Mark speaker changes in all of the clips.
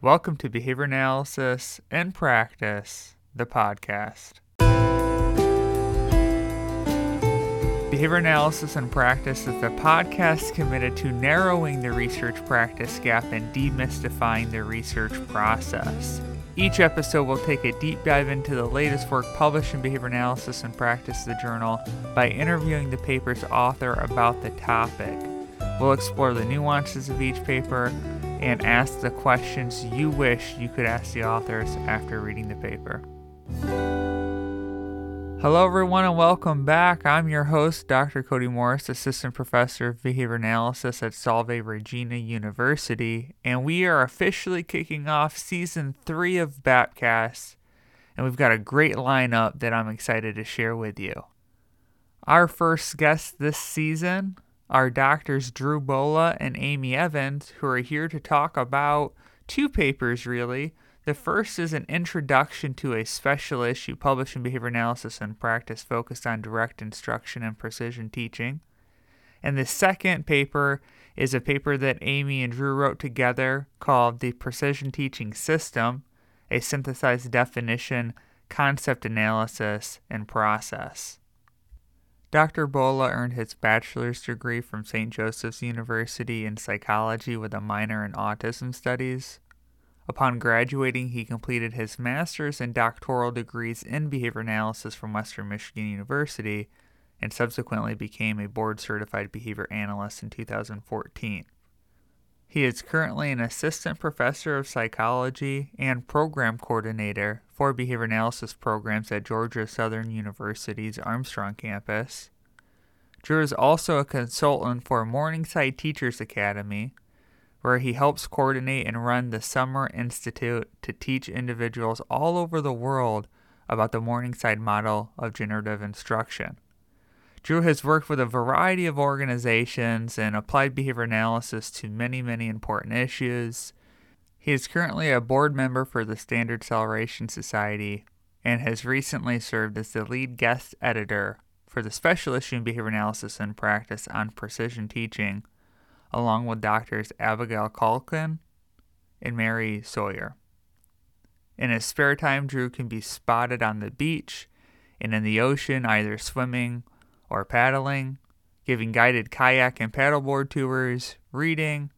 Speaker 1: Welcome to Behavior Analysis and Practice, the podcast. Behavior Analysis and Practice is the podcast committed to narrowing the research practice gap and demystifying the research process. Each episode will take a deep dive into the latest work published in Behavior Analysis and Practice, the journal, by interviewing the paper's author about the topic. We'll explore the nuances of each paper and ask the questions you wish you could ask the authors after reading the paper. Hello, everyone, and welcome back. I'm your host, Dr. Cody Morris, Assistant Professor of Behavior Analysis at Salve Regina University, and we are officially kicking off Season 3 of Bapcast, and we've got a great lineup that I'm excited to share with you. Our first guest this season are doctors Drew Bulla and Amy Evans, who are here to talk about two papers, really the first is an introduction to a special issue published in Behavior Analysis and Practice focused on direct instruction and precision teaching. And the second paper is a paper that Amy and Drew wrote together called The Precision Teaching System, a synthesized definition, concept analysis, and process. Dr. Bulla earned his bachelor's degree from St. Joseph's University in psychology with a minor in autism studies. Upon graduating, he completed his master's and doctoral degrees in behavior analysis from Western Michigan University and subsequently became a board certified behavior analyst in 2014. He is currently an assistant professor of psychology and program coordinator for behavior analysis programs at Georgia Southern University's Armstrong campus. Drew is also a consultant for Morningside Teachers Academy, where he helps coordinate and run the Summer Institute to teach individuals all over the world about the Morningside model of generative instruction. Drew has worked with a variety of organizations and applied behavior analysis to many, many important issues. He is currently a board member for the Standard Celeration Society and has recently served as the lead guest editor for the special issue in behavior analysis and practice on precision teaching along with doctors Abigail Calkin and Mary Sawyer. In his spare time, Drew can be spotted on the beach and in the ocean, either swimming or paddling, giving guided kayak and paddleboard tours, reading,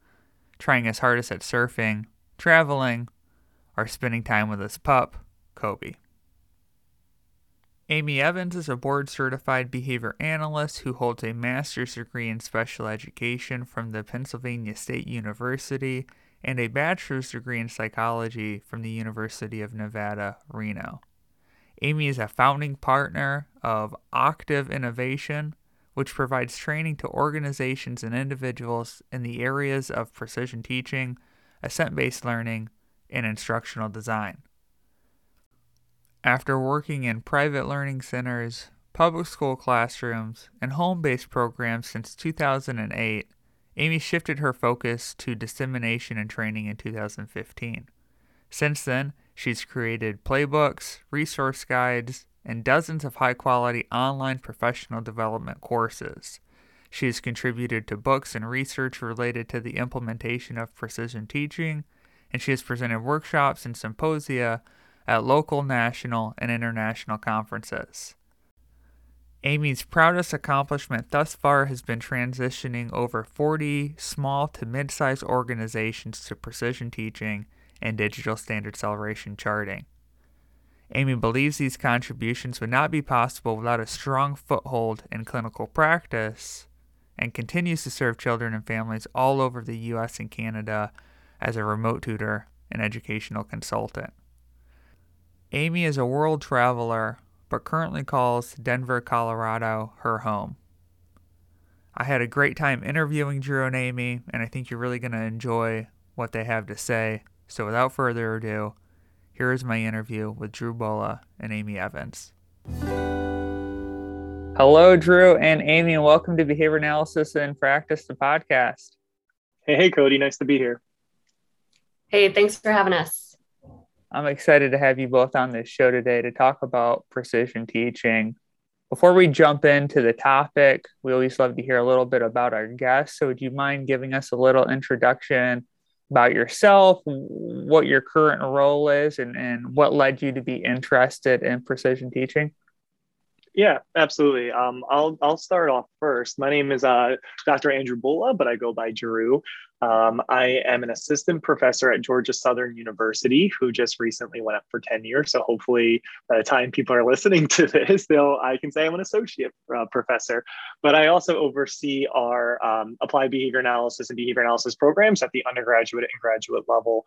Speaker 1: trying his hardest at surfing, traveling, or spending time with his pup, Kobe. Amy Evans is a board certified behavior analyst who holds a master's degree in special education from the Pennsylvania State University and a bachelor's degree in psychology from the University of Nevada, Reno. Amy is a founding partner of Octave Innovation, which provides training to organizations and individuals in the areas of precision teaching, assent based learning, and instructional design. After working in private learning centers, public school classrooms, and home based programs since 2008, Amy shifted her focus to dissemination and training in 2015. Since then, she's created playbooks, resource guides, and dozens of high quality online professional development courses. She has contributed to books and research related to the implementation of precision teaching, and she has presented workshops and symposia at local, national, and international conferences. Amy's proudest accomplishment thus far has been transitioning over 40 small to mid sized organizations to precision teaching and digital standard celeration charting. Amy believes these contributions would not be possible without a strong foothold in clinical practice and continues to serve children and families all over the U.S. and Canada as a remote tutor and educational consultant. Amy is a world traveler, but currently calls Denver, Colorado her home. I had a great time interviewing Drew and Amy, and I think you're really going to enjoy what they have to say. So, without further ado, here is my interview with Drew Bulla and Amy Evans. Hello, Drew and Amy, and welcome to Behavior Analysis and Practice, the podcast.
Speaker 2: Hey, hey, Cody. Nice to be here.
Speaker 3: Hey, thanks for having us.
Speaker 1: I'm excited to have you both on this show today to talk about precision teaching. Before we jump into the topic, we always love to hear a little bit about our guests. So, would you mind giving us a little introduction about yourself, what your current role is, and, and what led you to be interested in precision teaching?
Speaker 2: Yeah, absolutely. Um, I'll I'll start off first. My name is uh, Dr. Andrew Bulla, but I go by Drew. Um, I am an assistant professor at Georgia Southern University, who just recently went up for tenure. So hopefully, by the time people are listening to this, they'll I can say I'm an associate uh, professor. But I also oversee our um, applied behavior analysis and behavior analysis programs at the undergraduate and graduate level.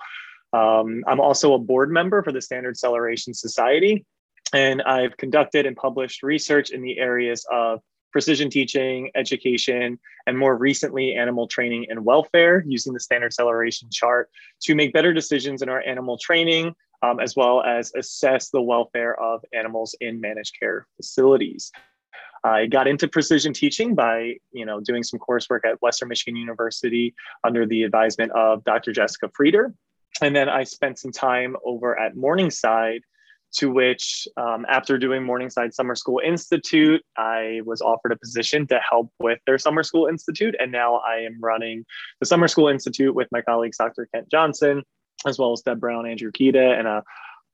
Speaker 2: Um, I'm also a board member for the Standard Celeration Society, and I've conducted and published research in the areas of precision teaching, education, and more recently, animal training and welfare using the standard celeration chart to make better decisions in our animal training, um, as well as assess the welfare of animals in managed care facilities. I got into precision teaching by, you know, doing some coursework at Western Michigan University under the advisement of Dr. Jessica Frieder. And then I spent some time over at Morningside to which, um, after doing Morningside Summer School Institute, I was offered a position to help with their Summer School Institute. And now I am running the Summer School Institute with my colleagues, Dr. Kent Johnson, as well as Deb Brown, Andrew Kieta, and a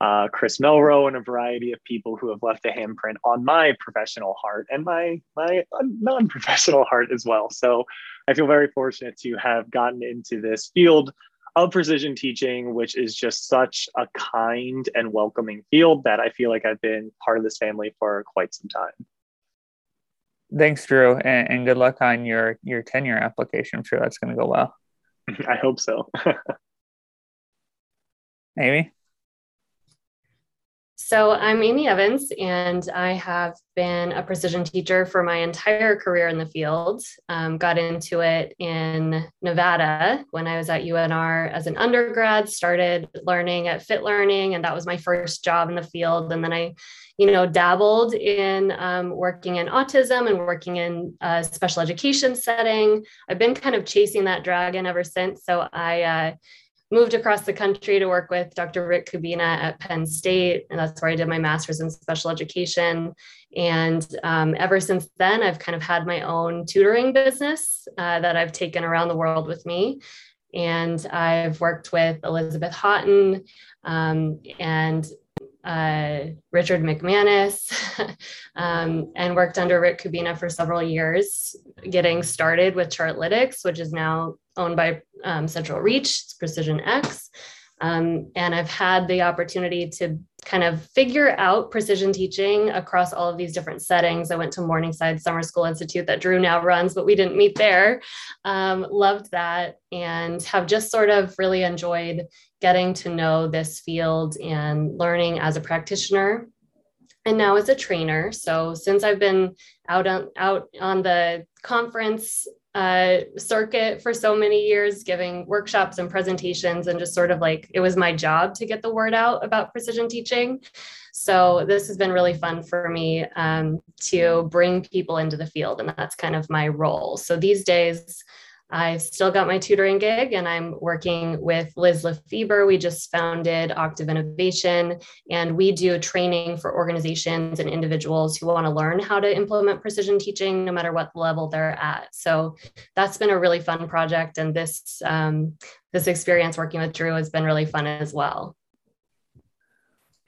Speaker 2: uh, Chris Melro, and a variety of people who have left a handprint on my professional heart and my my non-professional heart as well. So I feel very fortunate to have gotten into this field of precision teaching, which is just such a kind and welcoming field that I feel like I've been part of this family for quite some time.
Speaker 1: Thanks, Drew, and, and good luck on your your tenure application. I'm sure that's going to go well.
Speaker 2: I hope so.
Speaker 1: Amy.
Speaker 3: So, I'm Amy Evans, and I have been a precision teacher for my entire career in the field. Um, got into it in Nevada when I was at UNR as an undergrad, started learning at Fit Learning, and that was my first job in the field. And then I, you know, dabbled in um, working in autism and working in a special education setting. I've been kind of chasing that dragon ever since. So, I, uh, moved across the country to work with Dr. Rick Kubina at Penn State, and that's where I did my master's in special education. And um, ever since then, I've kind of had my own tutoring business uh, that I've taken around the world with me. And I've worked with Elizabeth Haughton um, and uh, Richard McManus, um, and worked under Rick Kubina for several years, getting started with Chartlytics, which is now owned by um, Central Reach, Precision X. Um, and I've had the opportunity to kind of figure out precision teaching across all of these different settings. I went to Morningside Summer School Institute that Drew now runs, but we didn't meet there. Um, loved that and have just sort of really enjoyed getting to know this field and learning as a practitioner and now as a trainer. So since I've been out on out on the conference uh, circuit for so many years, giving workshops and presentations, and just sort of like it was my job to get the word out about precision teaching. So this has been really fun for me um, to bring people into the field, and that's kind of my role. So these days, I've still got my tutoring gig and I'm working with Liz Lefeber. We just founded Octave Innovation and we do training for organizations and individuals who want to learn how to implement precision teaching no matter what level they're at. So that's been a really fun project and this um, this experience working with Drew has been really fun as well.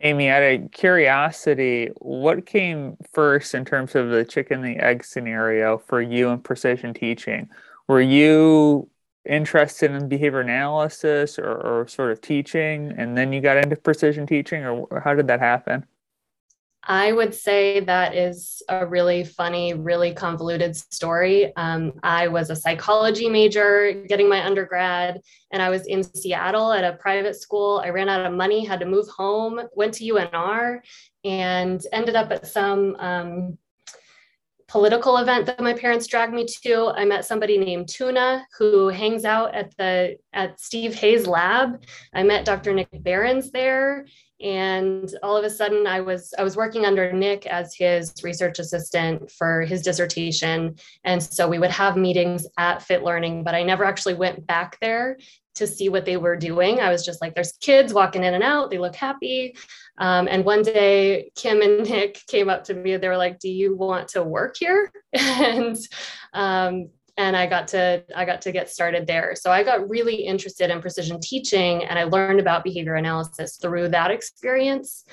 Speaker 1: Amy, out of curiosity, what came first in terms of the chicken the egg scenario for you and precision teaching? Were you interested in behavior analysis or, or sort of teaching and then you got into precision teaching or, how did that happen
Speaker 3: I would say that is a really funny, really convoluted story. Um, I was a psychology major getting my undergrad, and I was in Seattle at a private school. I ran out of money, had to move home, went to UNR, and ended up at some um, political event that my parents dragged me to, I met somebody named Tuna who hangs out at the at Steve Hayes lab. I met Dr. Nick Berens there and all of a sudden I was I was working under Nick as his research assistant for his dissertation and so we would have meetings at Fit Learning but I never actually went back there to see what they were doing. I was just like, there's kids walking in and out. They look happy. Um, and one day, Kim and Nick came up to me. They were like, "Do you want to work here?" and um, and I got to I got to get started there. So I got really interested in precision teaching, and I learned about behavior analysis through that experience.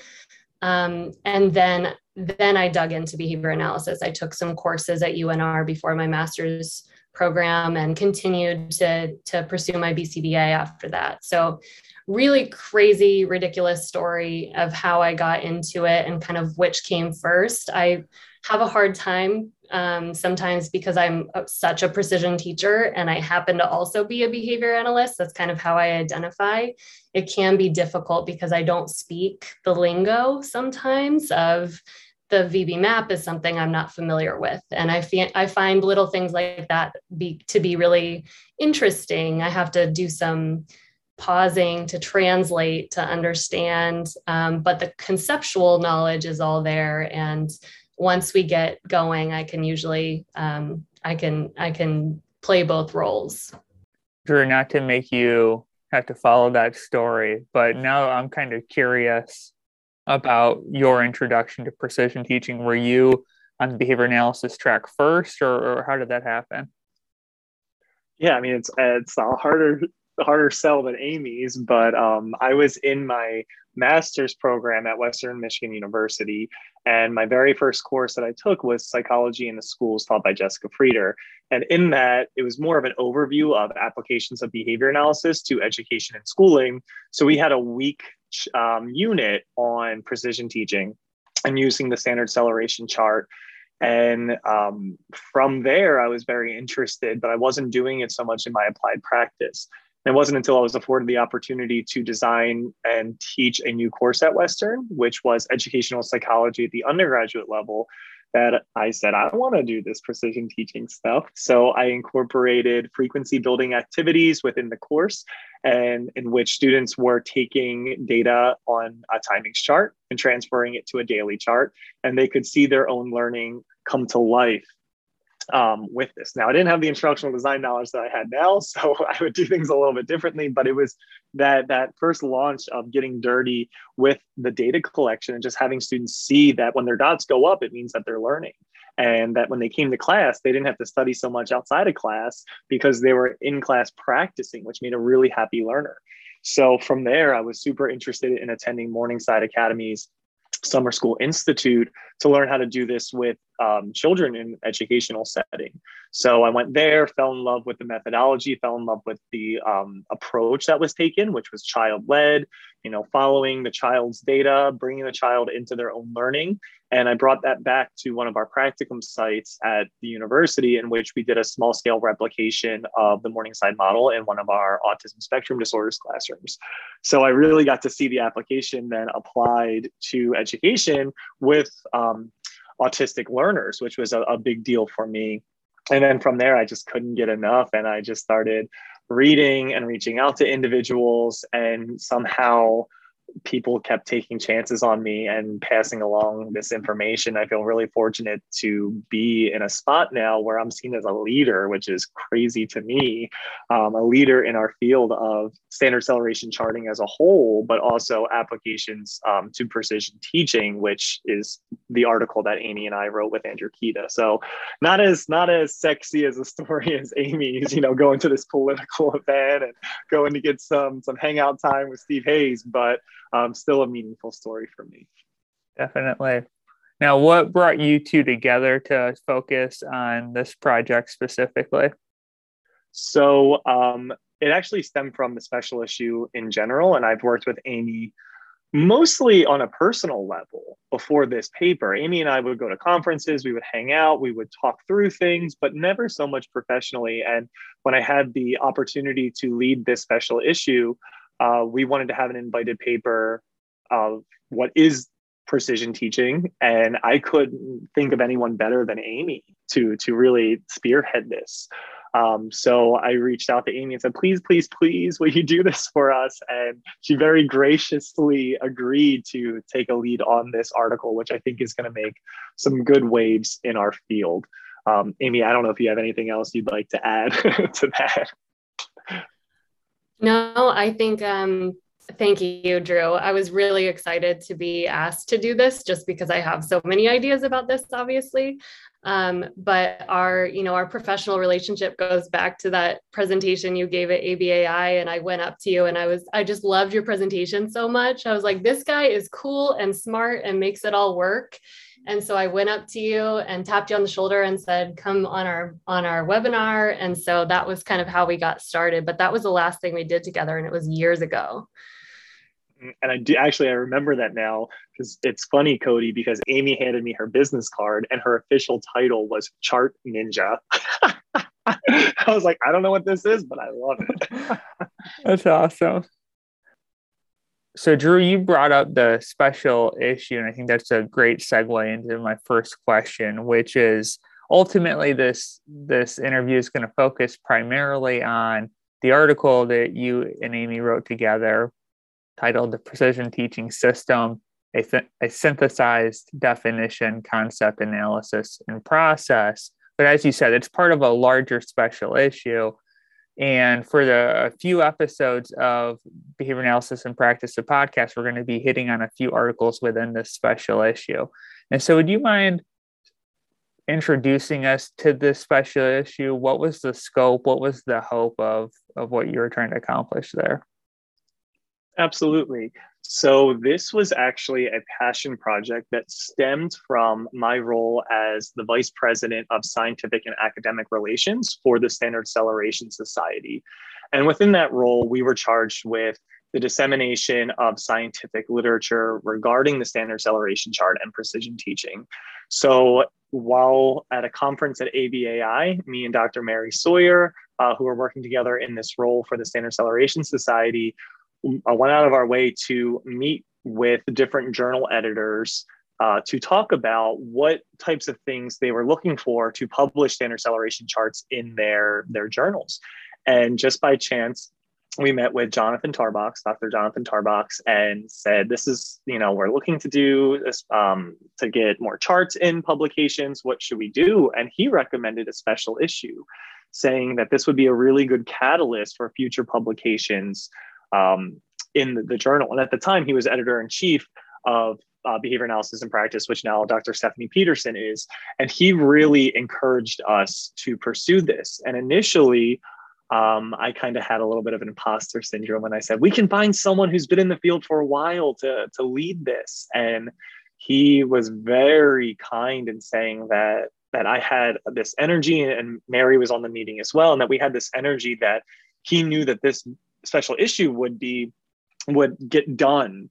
Speaker 3: Um, and then then I dug into behavior analysis. I took some courses at UNR before my master's program and continued to to pursue my BCBA after that. So really crazy, ridiculous story of how I got into it and kind of which came first. I have a hard time um, sometimes because I'm such a precision teacher and I happen to also be a behavior analyst. That's kind of how I identify. It can be difficult because I don't speak the lingo sometimes of the VB map is something I'm not familiar with. And I, fi- I find little things like that be, to be really interesting. I have to do some pausing to translate to understand um, but the conceptual knowledge is all there and once we get going, I can usually um, I can I can play both roles.
Speaker 1: Drew, not to make you have to follow that story, but now I'm kind of curious about your introduction to precision teaching. Were you on the behavior analysis track first, or, or how did that happen?
Speaker 2: Yeah, I mean it's it's a harder harder sell than Amy's, but um, I was in my master's program at Western Michigan University. And my very first course that I took was Psychology in the Schools, taught by Jessica Frieder. And in that, it was more of an overview of applications of behavior analysis to education and schooling. So we had a week um, unit on precision teaching and using the standard celeration chart. And um, from there, I was very interested, but I wasn't doing it so much in my applied practice. And It wasn't until I was afforded the opportunity to design and teach a new course at Western, which was educational psychology at the undergraduate level, that I said, I want to do this precision teaching stuff. So I incorporated frequency building activities within the course, and in which students were taking data on a timings chart and transferring it to a daily chart. And they could see their own learning come to life um, with this. Now, I didn't have the instructional design knowledge that I had now, so I would do things a little bit differently. But it was that that first launch of getting dirty with the data collection and just having students see that when their dots go up, it means that they're learning. And that when they came to class, they didn't have to study so much outside of class because they were in class practicing, which made a really happy learner. So from there, I was super interested in attending Morningside Academy's Summer School Institute to learn how to do this with um, children in educational setting. So I went there, fell in love with the methodology, fell in love with the um, approach that was taken, which was child led, you know, following the child's data, bringing the child into their own learning. And I brought that back to one of our practicum sites at the university, in which we did a small scale replication of the Morningside model in one of our autism spectrum disorders classrooms. So I really got to see the application then applied to education with um, autistic learners, which was a, a big deal for me. And then from there, I just couldn't get enough. And I just started reading and reaching out to individuals and somehow people kept taking chances on me and passing along this information. I feel really fortunate to be in a spot now where I'm seen as a leader, which is crazy to me, um, a leader in our field of standard celeration charting as a whole, but also applications um, to precision teaching, which is the article that Amy and I wrote with Andrew Kieta. So not as not as sexy as a story as Amy's, you know, going to this political event and going to get some some hangout time with Steve Hayes, but um, still a meaningful story for me.
Speaker 1: Definitely. Now, what brought you two together to focus on this project specifically?
Speaker 2: So, um, it actually stemmed from the special issue in general, and I've worked with Amy mostly on a personal level before this paper. Amy and I would go to conferences, we would hang out, we would talk through things, but never so much professionally. And when I had the opportunity to lead this special issue, uh, we wanted to have an invited paper of what is precision teaching and i couldn't think of anyone better than amy to to really spearhead this. Um, so i reached out to amy and said please please please will you do this for us? And she very graciously agreed to take a lead on this article which i think is going to make some good waves in our field. Um, amy i don't know if you have anything else you'd like to add to that
Speaker 3: no, I think um, Thank you, Drew. I was really excited to be asked to do this just because I have so many ideas about this, obviously. Um, but our, you know, our professional relationship goes back to that presentation you gave at ABAI. And I went up to you and I was, I just loved your presentation so much. I was like, this guy is cool and smart and makes it all work. And so I went up to you and tapped you on the shoulder and said, come on our on our webinar. And so that was kind of how we got started. But that was the last thing we did together. And it was years ago mm,
Speaker 2: and I do actually I remember that now because it's funny, Cody, because Amy handed me her business card and her official title was Chart Ninja. I was like, I don't know what this is, but I love it.
Speaker 1: That's awesome. So, Drew, you brought up the special issue, and I think that's a great segue into my first question, which is ultimately this this interview is going to focus primarily on the article that you and Amy wrote together titled The Precision Teaching System, a, a synthesized definition, concept analysis, and process. But as you said, it's part of a larger special issue. And for the few episodes of Behavior Analysis and Practice of Podcast, we're going to be hitting on a few articles within this special issue. And so, would you mind introducing us to this special issue? What was the scope? What was the hope of, of what you were trying to accomplish there?
Speaker 2: Absolutely. So, this was actually a passion project that stemmed from my role as the Vice President of Scientific and Academic Relations for the Standard Celeration Society. And within that role, we were charged with the dissemination of scientific literature regarding the Standard Celeration Chart and precision teaching. So, while at a conference at ABAI, me and Dr. Mary Sawyer, uh, who are working together in this role for the Standard Celeration Society, I went out of our way to meet with different journal editors uh, to talk about what types of things they were looking for to publish standard celeration charts in their, their journals. And just by chance, we met with Jonathan Tarbox, Dr. Jonathan Tarbox, and said, "This is, you know, we're looking to do this um, to get more charts in publications. What should we do?" And he recommended a special issue, saying that this would be a really good catalyst for future publications um, in the, journal. And at the time, he was editor in chief of uh, Behavior Analysis and Practice, which now Dr. Stephanie Peterson is. And he really encouraged us to pursue this. And initially, um, I kind of had a little bit of an imposter syndrome when I said, we can find someone who's been in the field for a while to, to lead this. And he was very kind in saying that that I had this energy and Mary was on the meeting as well, and that we had this energy that he knew that this special issue would be would get done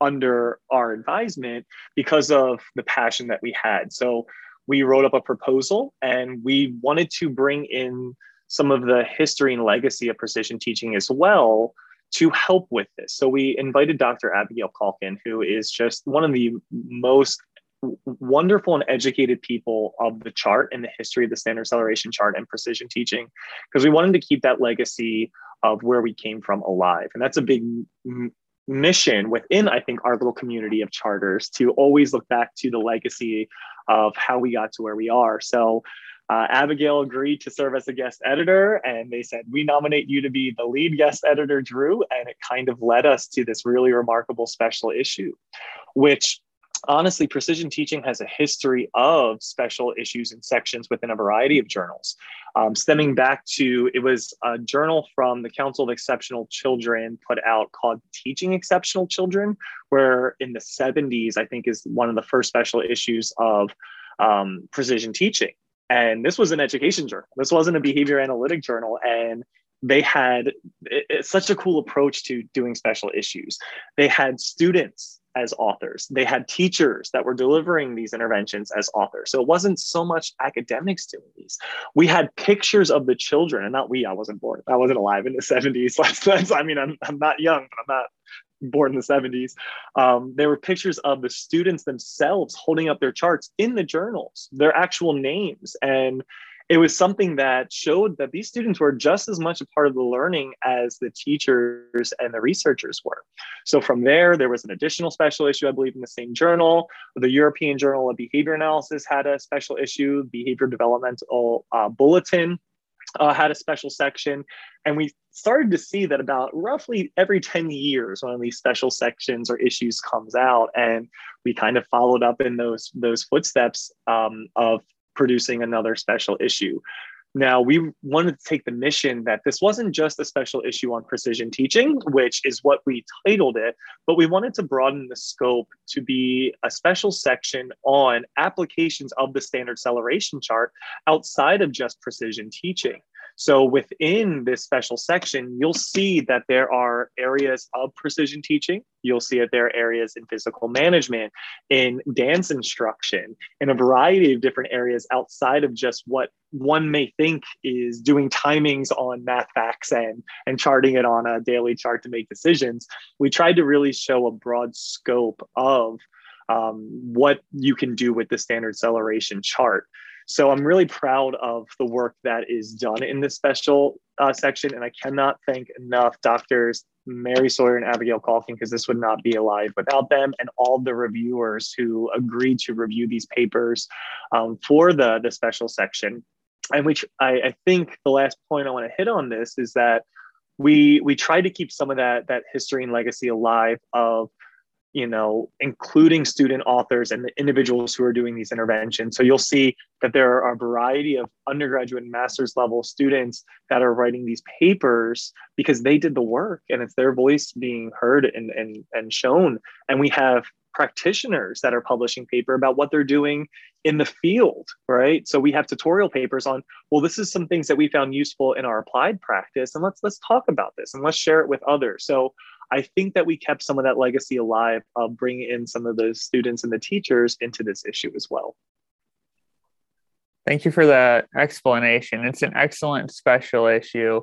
Speaker 2: under our advisement because of the passion that we had. So we wrote up a proposal and we wanted to bring in some of the history and legacy of precision teaching as well to help with this. So we invited Dr. Abigail Calkin, who is just one of the most wonderful and educated people of the chart and the history of the standard celeration chart and precision teaching, because we wanted to keep that legacy of where we came from alive. And that's a big m- mission within, I think, our little community of charters to always look back to the legacy of how we got to where we are. So uh, Abigail agreed to serve as a guest editor, and they said, We nominate you to be the lead guest editor, Drew. And it kind of led us to this really remarkable special issue, which honestly, precision teaching has a history of special issues and sections within a variety of journals. Um, stemming back to, it was a journal from the Council of Exceptional Children put out called Teaching Exceptional Children, where in the 70s, I think, is one of the first special issues of um, precision teaching. And this was an education journal. This wasn't a behavior analytic journal. And they had it's such a cool approach to doing special issues. They had students as authors. They had teachers that were delivering these interventions as authors. So it wasn't so much academics doing these. We had pictures of the children, and not we, I wasn't born, I wasn't alive in the 70s. I mean, I'm, I'm not young, but I'm not born in the 70s. Um, there were pictures of the students themselves holding up their charts in the journals, their actual names. And it was something that showed that these students were just as much a part of the learning as the teachers and the researchers were. So from there, there was an additional special issue, I believe, in the same journal. The European Journal of Behavior Analysis had a special issue. Behavior Developmental uh, Bulletin uh, had a special section. And we started to see that about roughly every 10 years, one of these special sections or issues comes out. And we kind of followed up in those, those footsteps um, of producing another special issue. Now, we wanted to take the mission that this wasn't just a special issue on precision teaching, which is what we titled it, but we wanted to broaden the scope to be a special section on applications of the standard celeration chart outside of just precision teaching. So within this special section, you'll see that there are areas of precision teaching. You'll see that there are areas in physical management, in dance instruction, in a variety of different areas outside of just what one may think is doing timings on math facts and, and charting it on a daily chart to make decisions. We tried to really show a broad scope of um, what you can do with the standard celeration chart. So I'm really proud of the work that is done in this special uh, section. And I cannot thank enough doctors Mary Sawyer and Abigail Calkin, because this would not be alive without them, and all the reviewers who agreed to review these papers um, for the, the special section. And which I, I think the last point I want to hit on this is that we we try to keep some of that that history and legacy alive of you know, including student authors and the individuals who are doing these interventions. So you'll see that there are a variety of undergraduate and master's level students that are writing these papers because they did the work and it's their voice being heard and, and, and shown. And we have practitioners that are publishing paper about what they're doing in the field right so we have tutorial papers on well this is some things that we found useful in our applied practice and let's let's talk about this and let's share it with others so I think that we kept some of that legacy alive of bringing in some of those students and the teachers into this issue as well.
Speaker 1: Thank you for that explanation. It's an excellent special issue.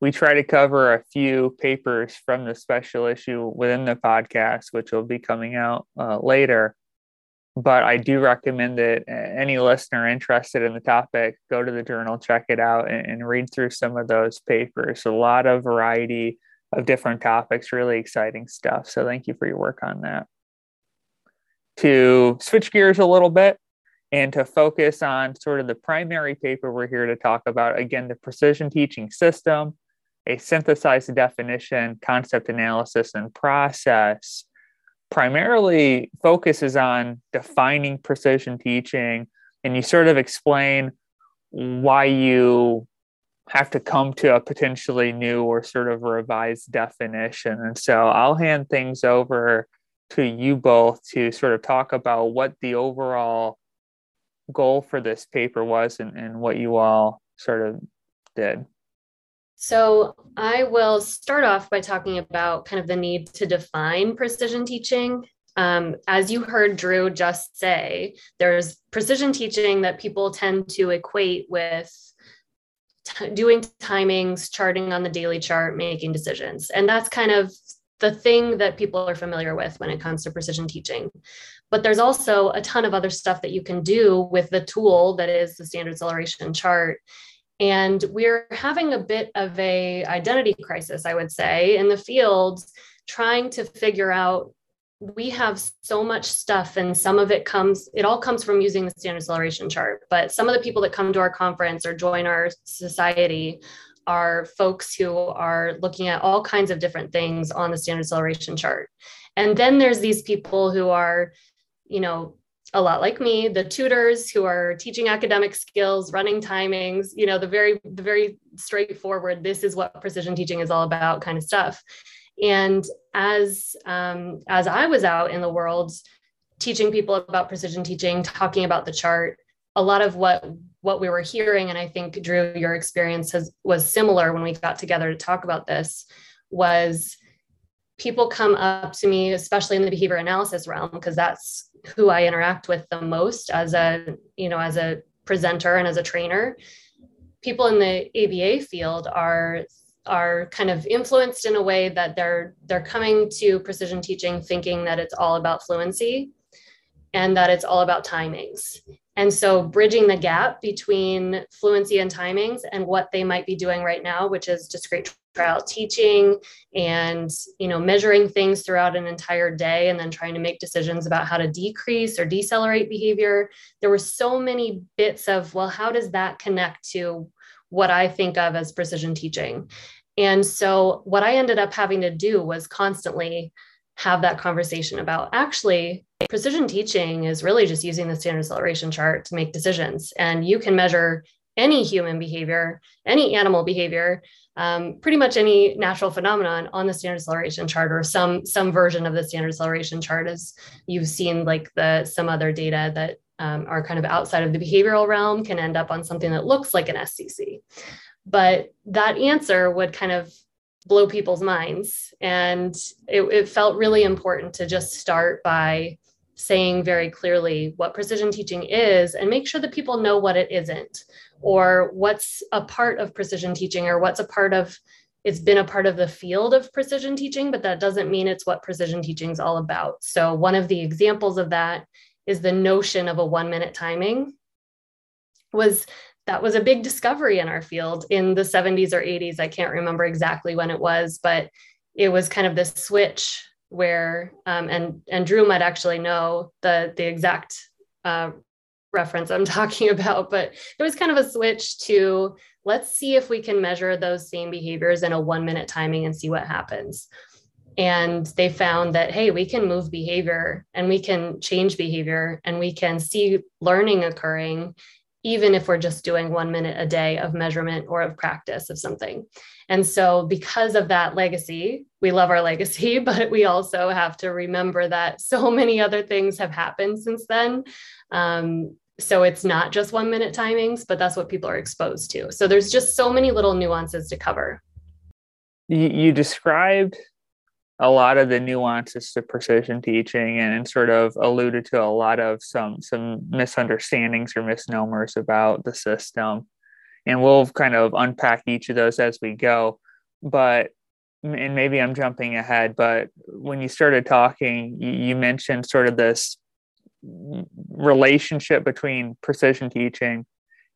Speaker 1: We try to cover a few papers from the special issue within the podcast, which will be coming out uh, later. But I do recommend that any listener interested in the topic go to the journal, check it out, and, and read through some of those papers. A lot of variety of different topics, really exciting stuff. So thank you for your work on that. To switch gears a little bit and to focus on sort of the primary paper we're here to talk about, again, the precision teaching system, a synthesized definition, concept analysis, and process primarily focuses on defining precision teaching and you sort of explain why you have to come to a potentially new or sort of revised definition. And so I'll hand things over to you both to sort of talk about what the overall goal for this paper was and, and what you all sort of did.
Speaker 3: So, I will start off by talking about kind of the need to define precision teaching. Um, as you heard Drew just say, there's precision teaching that people tend to equate with doing timings, charting on the daily chart, making decisions. And that's kind of the thing that people are familiar with when it comes to precision teaching. But there's also a ton of other stuff that you can do with the tool that is the standard celeration chart. And we're having a bit of a identity crisis, I would say, in the field, trying to figure out we have so much stuff and some of it comes it all comes from using the standard celeration chart but some of the people that come to our conference or join our society are folks who are looking at all kinds of different things on the standard celeration chart. And then there's these people who are you know a lot like me the tutors who are teaching academic skills running timings you know the very the very straightforward this is what precision teaching is all about kind of stuff. And as um, as I was out in the world teaching people about precision teaching, talking about the chart, a lot of what what we were hearing, and I think Drew, your experience has was similar when we got together to talk about this, was people come up to me, especially in the behavior analysis realm, because that's who I interact with the most as a you know as a presenter and as a trainer. People in the ABA field are are kind of influenced in a way that they're they're coming to precision teaching thinking that it's all about fluency and that it's all about timings and so bridging the gap between fluency and timings and what they might be doing right now which is discrete trial teaching and you know measuring things throughout an entire day and then trying to make decisions about how to decrease or decelerate behavior there were so many bits of well how does that connect to what I think of as precision teaching. And so, what I ended up having to do was constantly have that conversation about actually precision teaching is really just using the standard celeration chart to make decisions. And you can measure any human behavior any animal behavior um, pretty much any natural phenomenon on the standard celeration chart or some some version of the standard celeration chart as you've seen like the some other data that um, are kind of outside of the behavioral realm can end up on something that looks like an scc but that answer would kind of blow people's minds. And it, it felt really important to just start by saying very clearly what precision teaching is and make sure that people know what it isn't or what's a part of precision teaching or what's a part of it's been a part of the field of precision teaching but that doesn't mean it's what precision teaching is all about. So one of the examples of that is the notion of a one minute timing was that was a big discovery in our field in the 70s or 80s i can't remember exactly when it was but it was kind of this switch where um, and and Drew might actually know the the exact uh, reference I'm talking about, but it was kind of a switch to let's see if we can measure those same behaviors in a one minute timing and see what happens. And they found that, hey, we can move behavior and we can change behavior and we can see learning occurring even if we're just doing one minute a day of measurement or of practice of something. And so, because of that legacy, we love our legacy, but we also have to remember that so many other things have happened since then. Um, so, it's not just one minute timings, but that's what people are exposed to. So, there's just so many little nuances to cover.
Speaker 1: You, you described a lot of the nuances to precision teaching and, and, sort of alluded to a lot of some some misunderstandings or misnomers about the system. And we'll kind of unpack each of those as we go but and maybe i'm jumping ahead but when you started talking you, mentioned sort of this relationship between precision teaching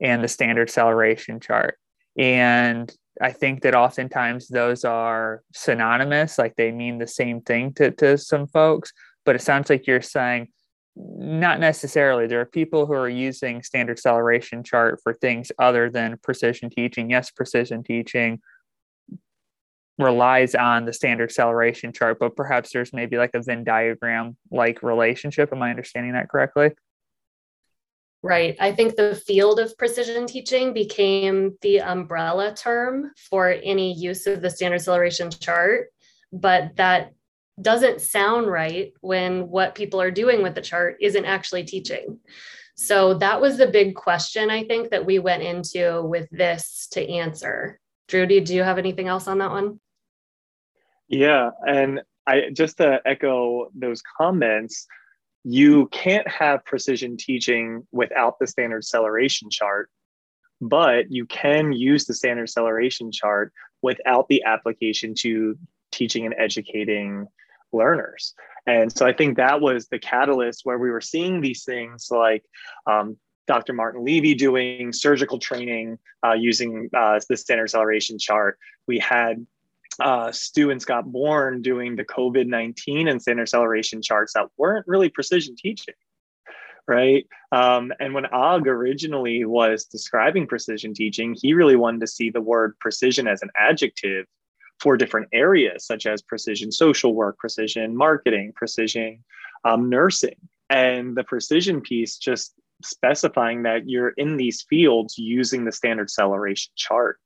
Speaker 1: and the standard celeration chart. And I think that oftentimes those are synonymous, like they mean the same thing to, to some folks. But it sounds like you're saying not necessarily. There are people who are using standard celeration chart for things other than precision teaching. Yes, precision teaching relies on the standard celeration chart, but perhaps there's maybe like a Venn diagram like relationship. Am I understanding that correctly?
Speaker 3: Right. I think the field of precision teaching became the umbrella term for any use of the standard celeration chart, but that doesn't sound right when what people are doing with the chart isn't actually teaching. So that was the big question I think that we went into with this to answer. Drudy, do you have anything else on that one?
Speaker 2: Yeah, and I just to echo those comments, you can't have precision teaching without the standard celeration chart, but you can use the standard celeration chart without the application to teaching and educating learners. And so I think that was the catalyst where we were seeing these things like um, Dr. Martin Levy doing surgical training uh, using uh, the standard celeration chart. We had uh, Stu and Scott Bourne doing the COVID 19 and standard celeration charts that weren't really precision teaching. Right. Um, and when Og originally was describing precision teaching, he really wanted to see the word precision as an adjective for different areas, such as precision social work, precision marketing, precision um, nursing. And the precision piece just specifying that you're in these fields using the standard celeration chart.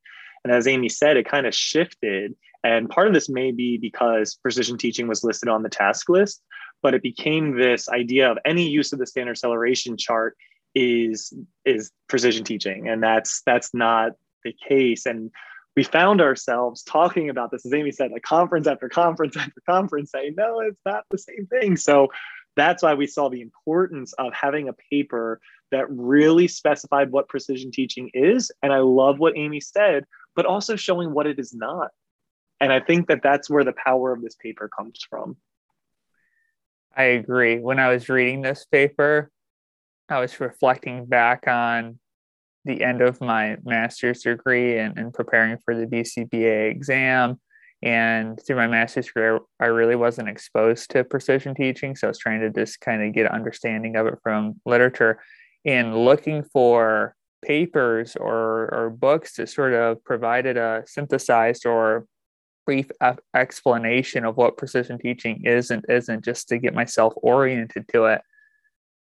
Speaker 2: And as Amy said, it kind of shifted and part of this may be because precision teaching was listed on the task list, but it became this idea of any use of the standard celeration chart is is precision teaching, and that's that's not the case. And we found ourselves talking about this, as Amy said, like conference after conference after conference, saying, no, it's not the same thing. So that's why we saw the importance of having a paper that really specified what precision teaching is. And I love what Amy said, but also showing what it is not. And I think that that's where the power of this paper comes from.
Speaker 1: I agree. When I was reading this paper, I was reflecting back on the end of my master's degree and, and preparing for the BCBA exam. And through my master's degree, I really wasn't exposed to precision teaching. So I was trying to just kind of get an understanding of it from literature and looking for papers or, or books that sort of provided a synthesized or brief explanation of what precision teaching is and isn't just to get myself oriented to it.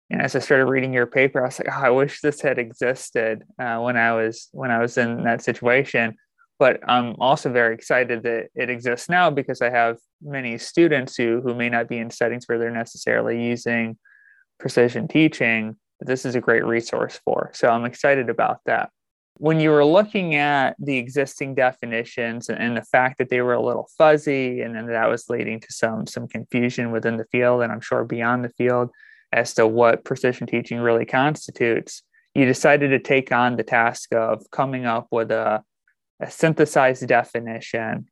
Speaker 1: And as I started reading your paper, I was like, oh, I wish this had existed uh, when I was when I was in that situation. But I'm also very excited that it exists now because I have many students who who may not be in settings where they're necessarily using precision teaching. But this is a great resource for. So I'm excited about that when you were looking at the existing definitions and, and, the fact that they were a little fuzzy and then that was leading to some some confusion within the field and i'm sure beyond the field as to what precision teaching really constitutes you decided to take on the task of coming up with a, a synthesized definition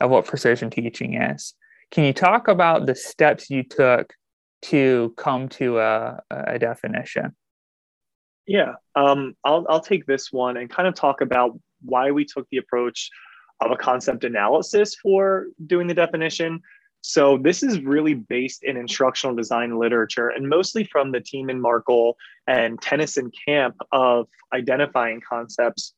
Speaker 1: of what precision teaching is. Can you talk about the steps you took to come to a, a definition
Speaker 2: yeah, um, I'll I'll take this one and kind of talk about why we took the approach of a concept analysis for doing the definition. So this is really based in instructional design literature and mostly from the Tiemann Markle and Tennyson camp of identifying concepts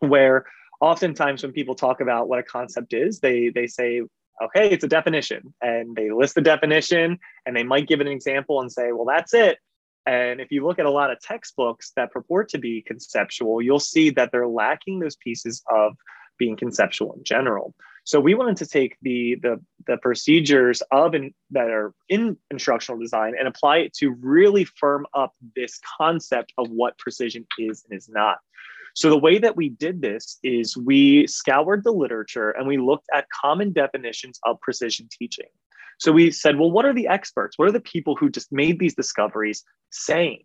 Speaker 2: where oftentimes when people talk about what a concept is, they they say, okay, it's a definition. And they list the definition and they might give an example and say, well, that's it. And if you look at a lot of textbooks that purport to be conceptual, you'll see that they're lacking those pieces of being conceptual in general. So we wanted to take the the, the procedures of that are in instructional design and apply it to really firm up this concept of what precision is and is not. So the way that we did this is we scoured the literature and we looked at common definitions of precision teaching. So we said, well, what are the experts? What are the people who just made these discoveries saying?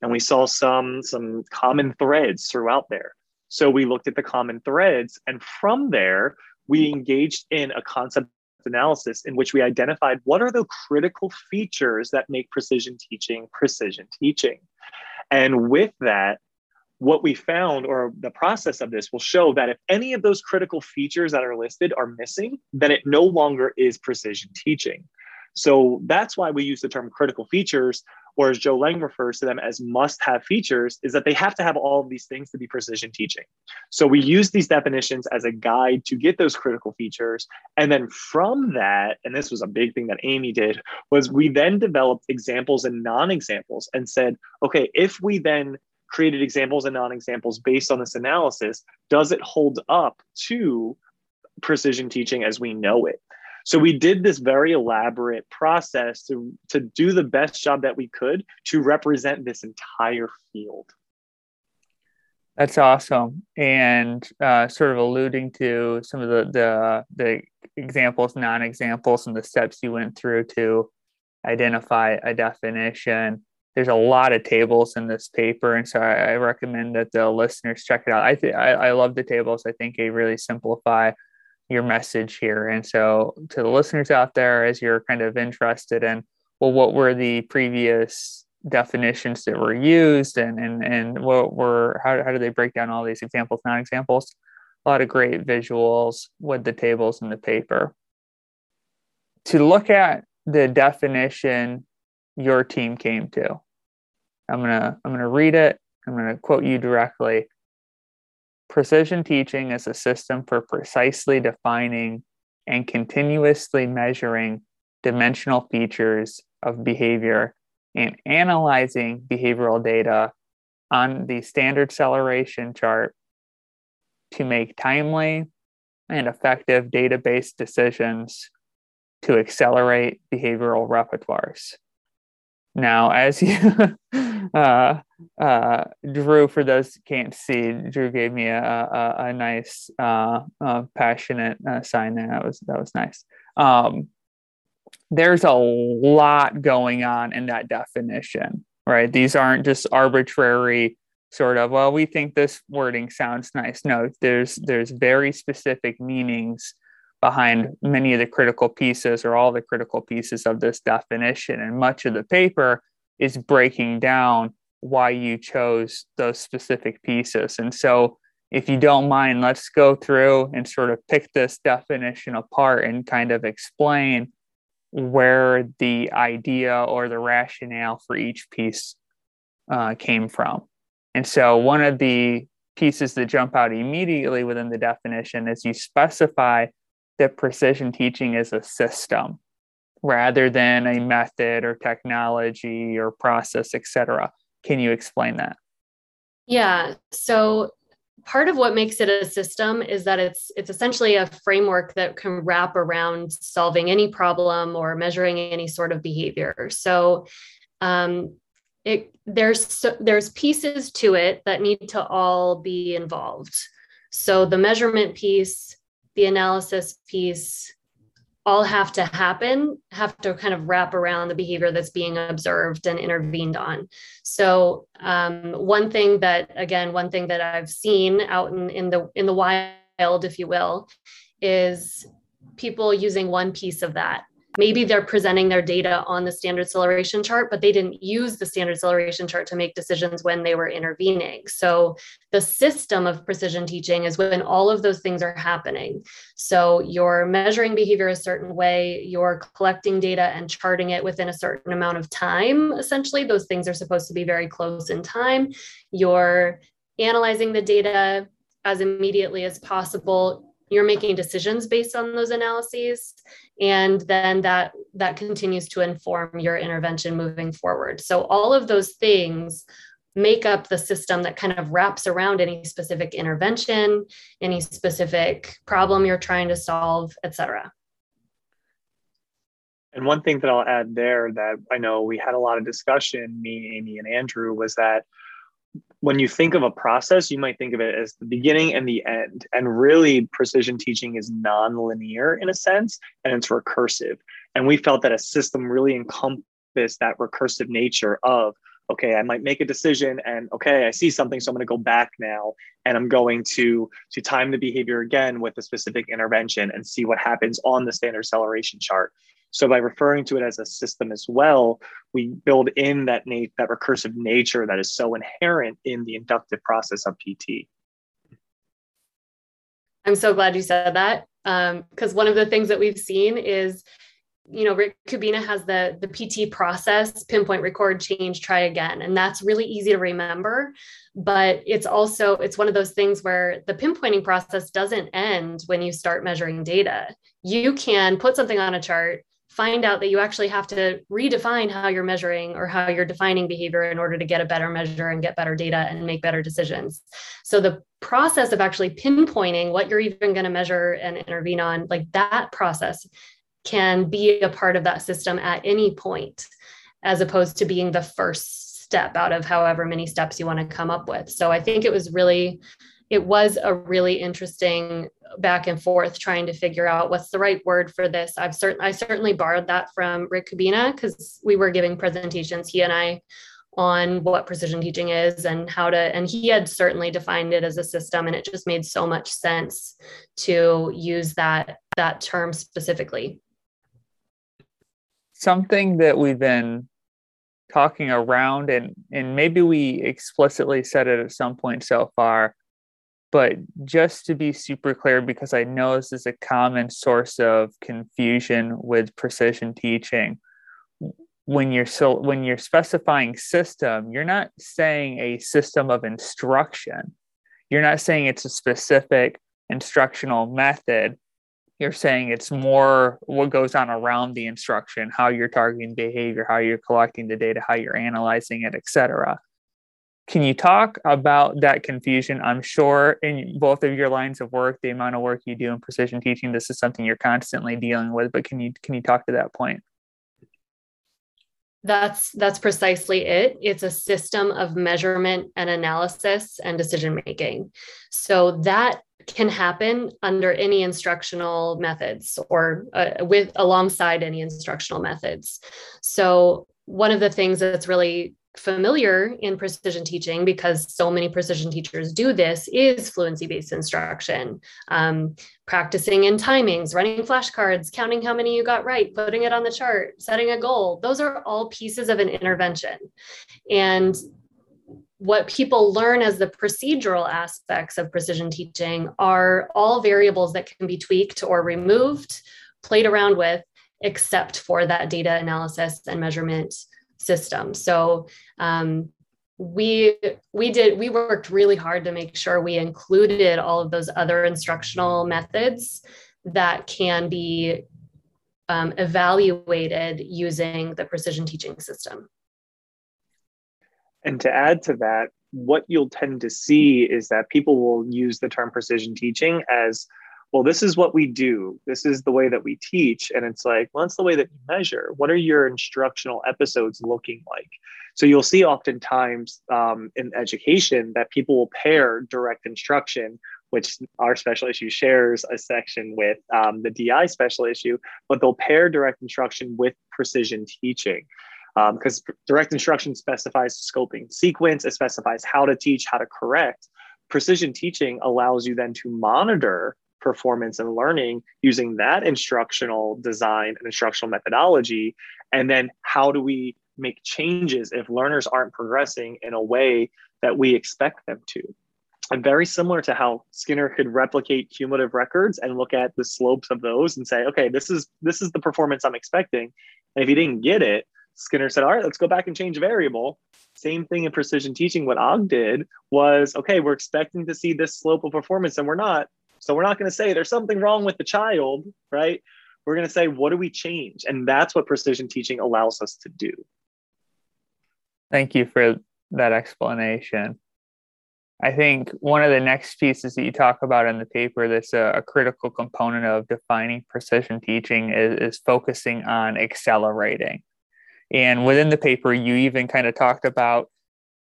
Speaker 2: And we saw some, some common threads throughout there. So we looked at the common threads, and from there, we engaged in a concept analysis in which we identified what are the critical features that make precision teaching precision teaching. And with that, what we found or the process of this will show that if any of those critical features that are listed are missing, then it no longer is precision teaching. So that's why we use the term critical features, or as Joe Layng refers to them as must have features, is that they have to have all of these things to be precision teaching. So we use these definitions as a guide to get those critical features. And then from that, and this was a big thing that Amy did, was we then developed examples and non examples and said, okay, if we then created examples and non-examples based on this analysis does it hold up to precision teaching as we know it? So we did this very elaborate process to, to do the best job that we could to represent this entire field.
Speaker 1: That's awesome. And uh, sort of alluding to some of the the, the examples non-examples and the steps you went through to identify a definition there's a lot of tables in this paper and so I, I recommend that the listeners check it out. I think I love the tables. I think they really simplify your message here. And so to the listeners out there as you're kind of interested in well what were the previous definitions that were used and and, and what were how, how do they break down all these examples non-examples? A lot of great visuals with the tables in the paper. To look at the definition your team came to. I'm gonna I'm gonna read it. I'm gonna quote you directly. Precision teaching is a system for precisely defining and continuously measuring dimensional features of behavior and analyzing behavioral data on the standard celeration chart to make timely and effective database decisions to accelerate behavioral repertoires. Now, as you, uh, uh, Drew, for those can't see, Drew gave me a, a, a nice, uh, uh passionate sign there. That was that was nice. Um, there's a lot going on in that definition, right? These aren't just arbitrary sort of. Well, we think this wording sounds nice. No, there's there's very specific meanings behind many of the critical pieces or all the critical pieces of this definition. And much of the paper is breaking down why you chose those specific pieces. And so, if you don't mind, let's go through and sort of pick this definition apart and kind of explain where the idea or the rationale for each piece uh, came from. And so, one of the pieces that jump out immediately within the definition is you specify that precision teaching is a system rather than a method or technology or process, etc. Can you explain that?
Speaker 3: Yeah. So part of what makes it a system is that it's it's essentially a framework that can wrap around solving any problem or measuring any sort of behavior. So um, it there's there's pieces to it that need to all be involved. So the measurement piece, the analysis piece, all have to happen, have to kind of wrap around the behavior that's being observed and intervened on. So um, one thing that, again, one thing that I've seen out in, in the in the wild, if you will, is people using one piece of that maybe they're presenting their data on the standard celeration chart, but they didn't use the standard celeration chart to make decisions when they were intervening. So the system of precision teaching is when all of those things are happening. So you're measuring behavior a certain way, you're collecting data and charting it within a certain amount of time. Essentially, those things are supposed to be very close in time. You're analyzing the data as immediately as possible you're making decisions based on those analyses and then that that continues to inform your intervention moving forward. So all of those things make up the system that kind of wraps around any specific intervention any specific problem you're trying to solve etc
Speaker 2: and one thing that i'll add there that i know we had a lot of discussion me amy and andrew was that when you think of a process, you might think of it as the beginning and the end. And really, precision teaching is non-linear in a sense, and it's recursive. And we felt that a system really encompassed that recursive nature of, okay, I might make a decision and okay, I see something, so I'm going to go back now and I'm going to to time the behavior again with a specific intervention and see what happens on the standard celeration chart. So by referring to it as a system as well, we build in that na- that recursive nature that is so inherent in the inductive process of PT.
Speaker 3: I'm so glad you said that because um, one of the things that we've seen is, you know, Rick Kubina has the the PT process: pinpoint, record, change, try again, and that's really easy to remember. But it's also it's one of those things where the pinpointing process doesn't end when you start measuring data. You can put something on a chart find out that you actually have to redefine how you're measuring or how you're defining behavior in order to get a better measure and get better data and make better decisions. So the process of actually pinpointing what you're even going to measure and intervene on, like that process can be a part of that system at any point, as opposed to being the first step out of however many steps you want to come up with. So I think it was really it was a really interesting back and forth trying to figure out what's the right word for this. I've certainly I certainly borrowed that from Rick Kubina because we were giving presentations, he and I, on what precision teaching is and how to, and he had certainly defined it as a system, and it just made so much sense to use that that term specifically.
Speaker 1: Something that we've been talking around and and maybe we explicitly said it at some point so far but just to be super clear, because I know this is a common source of confusion with precision teaching, when you're so when you're specifying system, you're not saying a system of instruction. You're not saying it's a specific instructional method. You're saying it's more what goes on around the instruction, how you're targeting behavior, how you're collecting the data, how you're analyzing it, etc. Can you talk about that confusion? I'm sure in both of your lines of work, the amount of work you do in precision teaching, this is something you're constantly dealing with. But can you can you talk to that point?
Speaker 3: That's that's precisely it. It's a system of measurement and analysis and decision making. So that can happen under any instructional methods or uh, with alongside any instructional methods. So one of the things that's really familiar in precision teaching because so many precision teachers do this is fluency based instruction. Um, practicing in timings running flashcards counting how many you got right putting it on the chart setting a goal those are all pieces of an intervention. And what people learn as the procedural aspects of precision teaching are all variables that can be tweaked or removed played around with except for that data analysis and measurement system. So um, we we did we worked really hard to make sure we included all of those other instructional methods that can be um, evaluated using the precision teaching system.
Speaker 2: And to add to that, what you'll tend to see is that people will use the term precision teaching as well, this is what we do. This is the way that we teach. And it's like, well, it's the way that you measure. What are your instructional episodes looking like? So you'll see oftentimes um, in education that people will pair direct instruction, which our special issue shares a section with um, the DI special issue, but they'll pair direct instruction with precision teaching because um, direct instruction specifies scoping sequence, it specifies how to teach, how to correct. Precision teaching allows you then to monitor performance and learning using that instructional design and instructional methodology. And then how do we make changes if learners aren't progressing in a way that we expect them to? And very similar to how Skinner could replicate cumulative records and look at the slopes of those and say, okay, this is this is the performance I'm expecting. And if you didn't get it, Skinner said, all right, let's go back and change variable. Same thing in precision teaching. What Og did was, okay, we're expecting to see this slope of performance and we're not. So we're not going to say there's something wrong with the child, right? We're going to say, what do we change? And that's what precision teaching allows us to do.
Speaker 1: Thank you for that explanation. I think one of the next pieces that you talk about in the paper that's a, a critical component of defining precision teaching is, is focusing on accelerating. And within the paper, you even kind of talked about,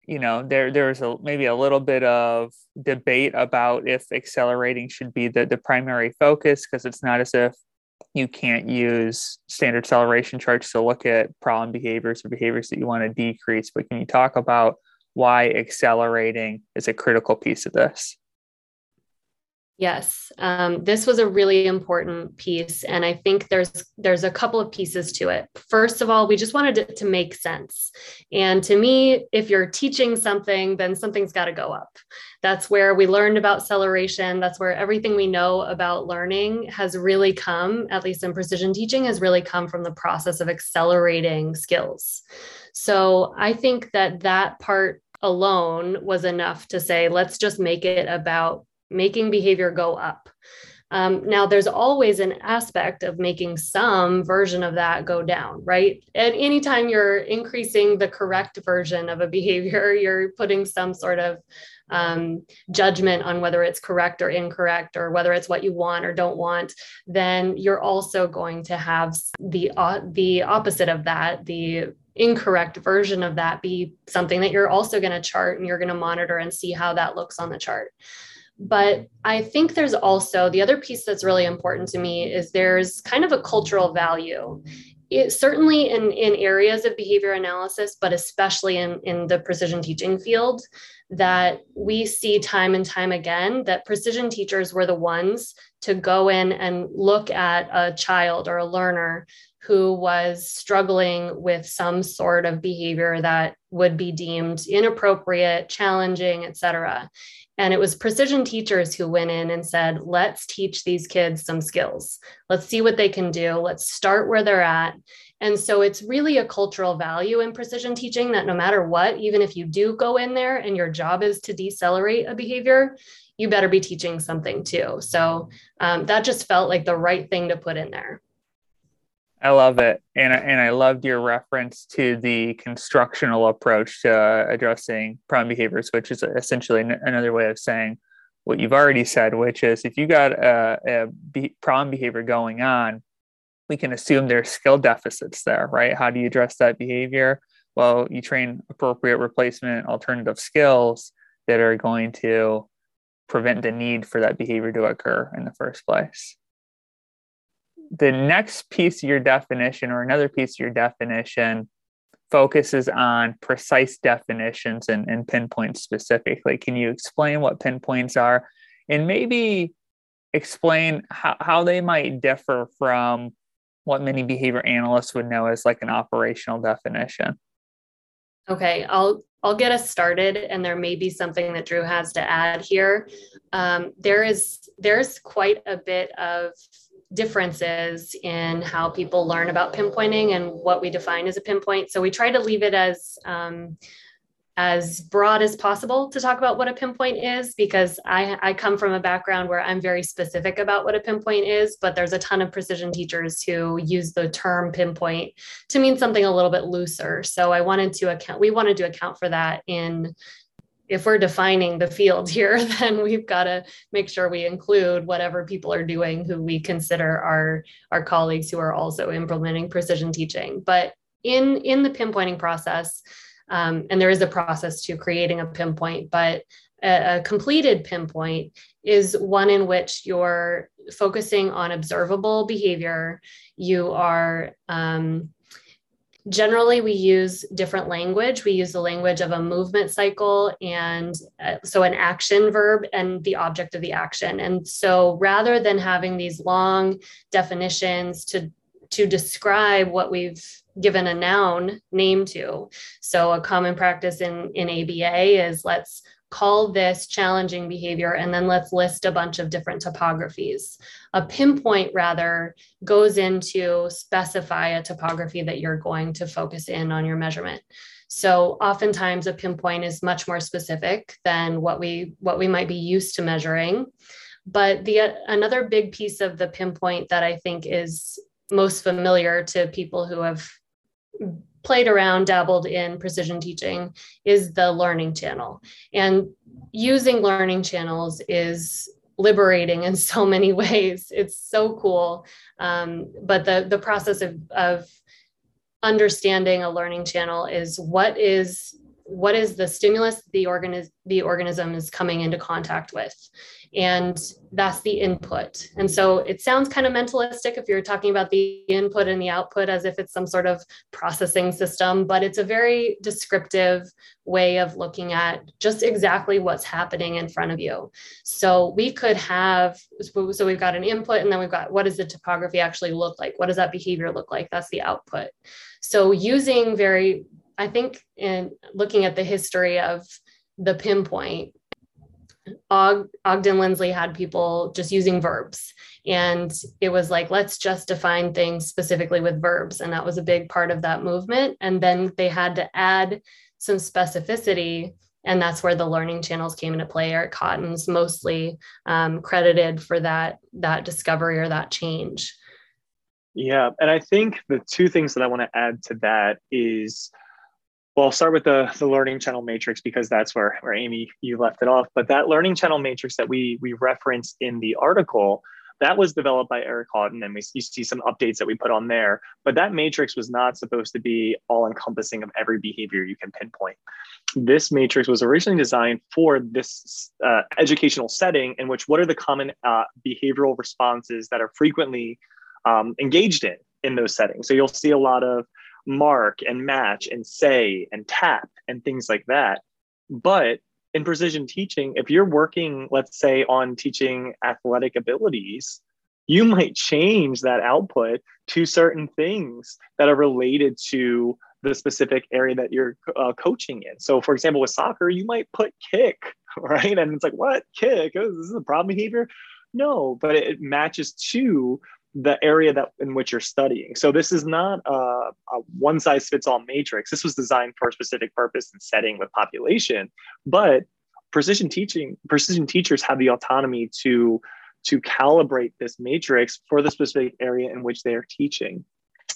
Speaker 1: you know, there there's a maybe a little bit of debate about if accelerating should be the, the primary focus, because it's not as if you can't use standard celeration charts to look at problem behaviors or behaviors that you want to decrease. But can you talk about why accelerating is a critical piece of this?
Speaker 3: Yes, um, this was a really important piece, and I think there's there's a couple of pieces to it. First of all, we just wanted it to make sense, and to me, if you're teaching something, then something's got to go up. That's where we learned about acceleration. That's where everything we know about learning has really come, at least in precision teaching, has really come from the process of accelerating skills. So I think that that part alone was enough to say, let's just make it about making behavior go up. Um, now, there's always an aspect of making some version of that go down, right? And anytime you're increasing the correct version of a behavior, you're putting some sort of um, judgment on whether it's correct or incorrect, or whether it's what you want or don't want. Then you're also going to have the uh, the opposite of that, the incorrect version of that, be something that you're also going to chart and you're going to monitor and see how that looks on the chart. But I think there's also the other piece that's really important to me is there's kind of a cultural value. It, certainly in, in areas of behavior analysis, but especially in, in the precision teaching field, that we see time and time again that precision teachers were the ones to go in and look at a child or a learner who was struggling with some sort of behavior that would be deemed inappropriate, challenging, et cetera. And it was precision teachers who went in and said, let's teach these kids some skills. Let's see what they can do. Let's start where they're at. And so it's really a cultural value in precision teaching that no matter what, even if you do go in there and your job is to decelerate a behavior, you better be teaching something too. So um, that just felt like the right thing to put in there.
Speaker 1: I love it, and and I loved your reference to the constructional approach to uh, addressing problem behaviors, which is essentially another way of saying what you've already said, which is if you got a, a problem behavior going on, we can assume there's skill deficits there, right? How do you address that behavior? Well, you train appropriate replacement alternative skills that are going to prevent the need for that behavior to occur in the first place the next piece of your definition or another piece of your definition focuses on precise definitions and, and pinpoints specifically. Can you explain what pinpoints are and maybe explain how, how they might differ from what many behavior analysts would know as like an operational definition?
Speaker 3: Okay, I'll I'll get us started, and there may be something that Drew has to add here. Um, there is there's quite a bit of differences in how people learn about pinpointing and what we define as a pinpoint. So we try to leave it as um, as broad as possible to talk about what a pinpoint is because I, I come from a background where I'm very specific about what a pinpoint is, but there's a ton of precision teachers who use the term pinpoint to mean something a little bit looser. So I wanted to account, we wanted to account for that in if we're defining the field here, then we've got to make sure we include whatever people are doing who we consider our, our colleagues who are also implementing precision teaching. But in, in the pinpointing process, um, and there is a process to creating a pinpoint, but a, a completed pinpoint is one in which you're focusing on observable behavior. You are um, generally we use different language we use the language of a movement cycle and uh, so an action verb and the object of the action and so rather than having these long definitions to to describe what we've given a noun name to. So a common practice in, in ABA is let's call this challenging behavior and then let's list a bunch of different topographies. A pinpoint rather goes into specify a topography that you're going to focus in on your measurement. So oftentimes a pinpoint is much more specific than what we what we might be used to measuring. But the another big piece of the pinpoint that I think is most familiar to people who have played around, dabbled in precision teaching is the learning channel. And using learning channels is liberating in so many ways. It's so cool. Um, but the, the process of, of understanding a learning channel is what is what is the stimulus the organism the organism is coming into contact with. And that's the input. And so it sounds kind of mentalistic if you're talking about the input and the output as if it's some sort of processing system but it's a very descriptive way of looking at just exactly what's happening in front of you. So we could have so we've got an input and then we've got what does the topography actually look like? What does that behavior look like? That's the output. So using very i think in looking at the history of the pinpoint Og, Ogden Lindsley had people just using verbs. And it was like, let's just define things specifically with verbs. And that was a big part of that movement. And then they had to add some specificity. And that's where the learning channels came into play. Eric Haughton's mostly um, credited for that, that discovery or that change.
Speaker 2: Yeah. And I think the two things that I want to add to that is well, I'll start with the, the learning channel matrix because that's where, where Amy, you left it off. But that learning channel matrix that we, we referenced in the article, that was developed by Eric Haughton, and we you see some updates that we put on there. But that matrix was not supposed to be all encompassing of every behavior you can pinpoint. This matrix was originally designed for this uh, educational setting in which what are the common uh, behavioral responses that are frequently um, engaged in in those settings. So you'll see a lot of mark and match and say and tap and things like that. But in precision teaching, if you're working, let's say, on teaching athletic abilities, you might change that output to certain things that are related to the specific area that you're uh, coaching in. So, for example, with soccer, you might put kick, right? And it's like, what kick? Oh, this is a problem behavior. No, but it matches to the area that in which you're studying. So this is not a, a, one size fits all matrix. This was designed for a specific purpose and setting with population. But precision teaching, precision teachers have the autonomy to to calibrate this matrix for the specific area in which they are teaching.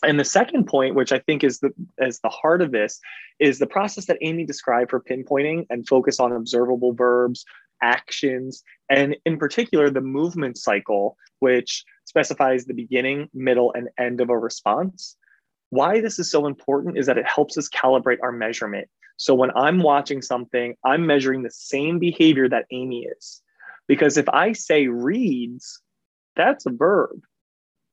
Speaker 2: And the second point, which I think is the is the heart of this, is the process that Amy described for pinpointing and focus on observable verbs, actions, and in particular the movement cycle, which specifies the beginning, middle, and end of a response. Why this is so important is that it helps us calibrate our measurement. So when I'm watching something, I'm measuring the same behavior that Amy is. Because if I say reads, that's a verb.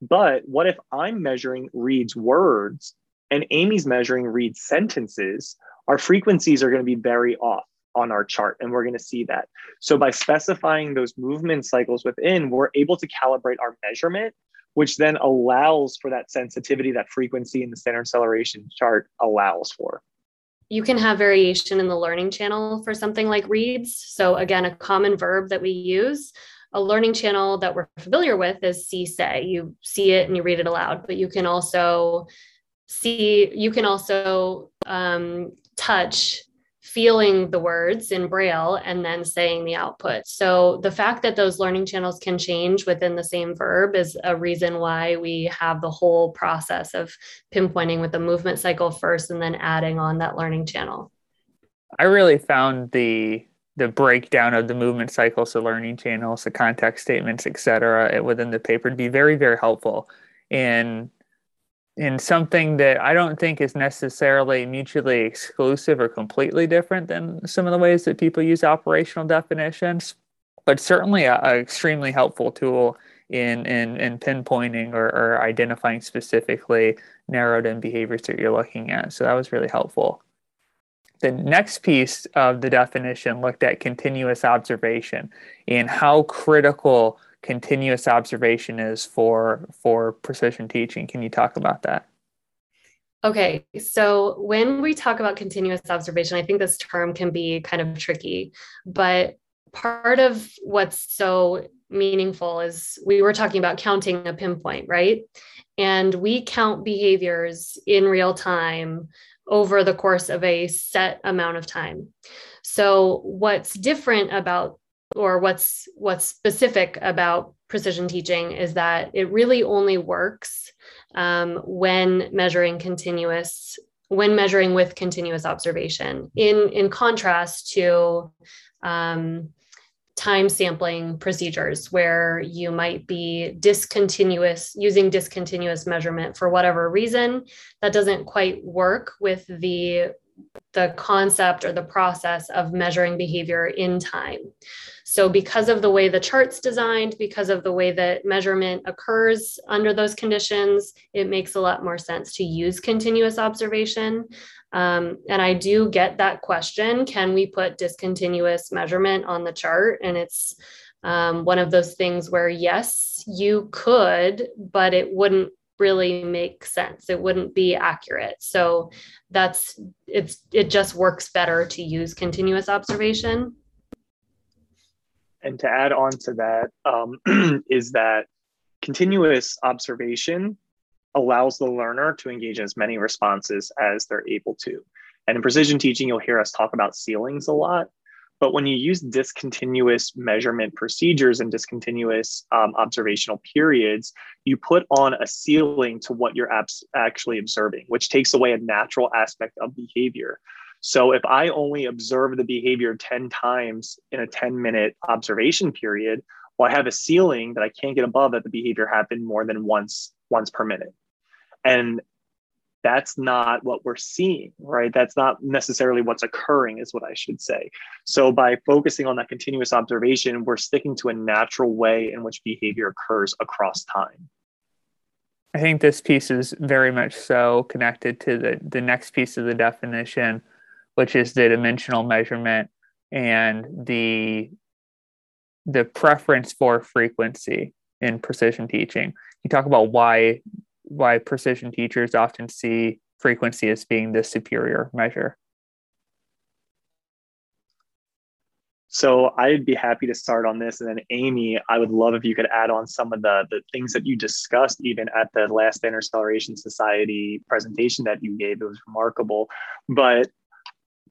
Speaker 2: But what if I'm measuring reads words and Amy's measuring reads sentences? Our frequencies are going to be very off on our chart and we're going to see that. So by specifying those movement cycles within we're able to calibrate our measurement which then allows for that sensitivity that frequency in the standard celeration chart allows for.
Speaker 3: You can have variation in the learning channel for something like reads. So again a common verb that we use a learning channel that we're familiar with is see say. You see it and you read it aloud but you can also see you can also um, touch feeling the words in braille and then saying the output so the fact that those learning channels can change within the same verb is a reason why we have the whole process of pinpointing with the movement cycle first and then adding on that learning channel
Speaker 1: i really found the the breakdown of the movement cycles, the learning channels, the context statements, etc., within the paper to be very, very helpful in in something that I don't think is necessarily mutually exclusive or completely different than some of the ways that people use operational definitions, but certainly an extremely helpful tool in in, in pinpointing or, or identifying specifically narrowed in behaviors that you're looking at. So that was really helpful. The next piece of the definition looked at continuous observation and how critical continuous observation is for for precision teaching. Can you talk about that?
Speaker 3: Okay, so when we talk about continuous observation, I think this term can be kind of tricky, but part of what's so meaningful is we were talking about counting a pinpoint, right? And we count behaviors in real time over the course of a set amount of time. So what's different about or what's what's specific about precision teaching is that it really only works um, when measuring continuous when measuring with continuous observation. In in contrast to um, time sampling procedures where you might be discontinuous using discontinuous measurement for whatever reason that doesn't quite work with the the concept or the process of measuring behavior in time so because of the way the chart's designed because of the way that measurement occurs under those conditions it makes a lot more sense to use continuous observation um, and I do get that question can we put discontinuous measurement on the chart? And it's um, one of those things where, yes, you could, but it wouldn't really make sense. It wouldn't be accurate. So that's it's it just works better to use continuous observation.
Speaker 2: And to add on to that um, is that continuous observation allows the learner to engage in as many responses as they're able to. And in precision teaching, you'll hear us talk about ceilings a lot. But when you use discontinuous measurement procedures and discontinuous um, observational periods, you put on a ceiling to what you're abs- actually observing, which takes away a natural aspect of behavior. So if I only observe the behavior 10 times in a 10 minute observation period, well, I have a ceiling that I can't get above that the behavior happened more than once once per minute. And that's not what we're seeing, right? That's not necessarily what's occurring, is what I should say. So, by focusing on that continuous observation, we're sticking to a natural way in which behavior occurs across time.
Speaker 1: I think this piece is very much so connected to the, the next piece of the definition, which is the dimensional measurement and the the preference for frequency in precision teaching. You talk about why why precision teachers often see frequency as being the superior measure.
Speaker 2: So I'd be happy to start on this. And then Amy, I would love if you could add on some of the, the things that you discussed even at the last Interceleration Society presentation that you gave. It was remarkable. But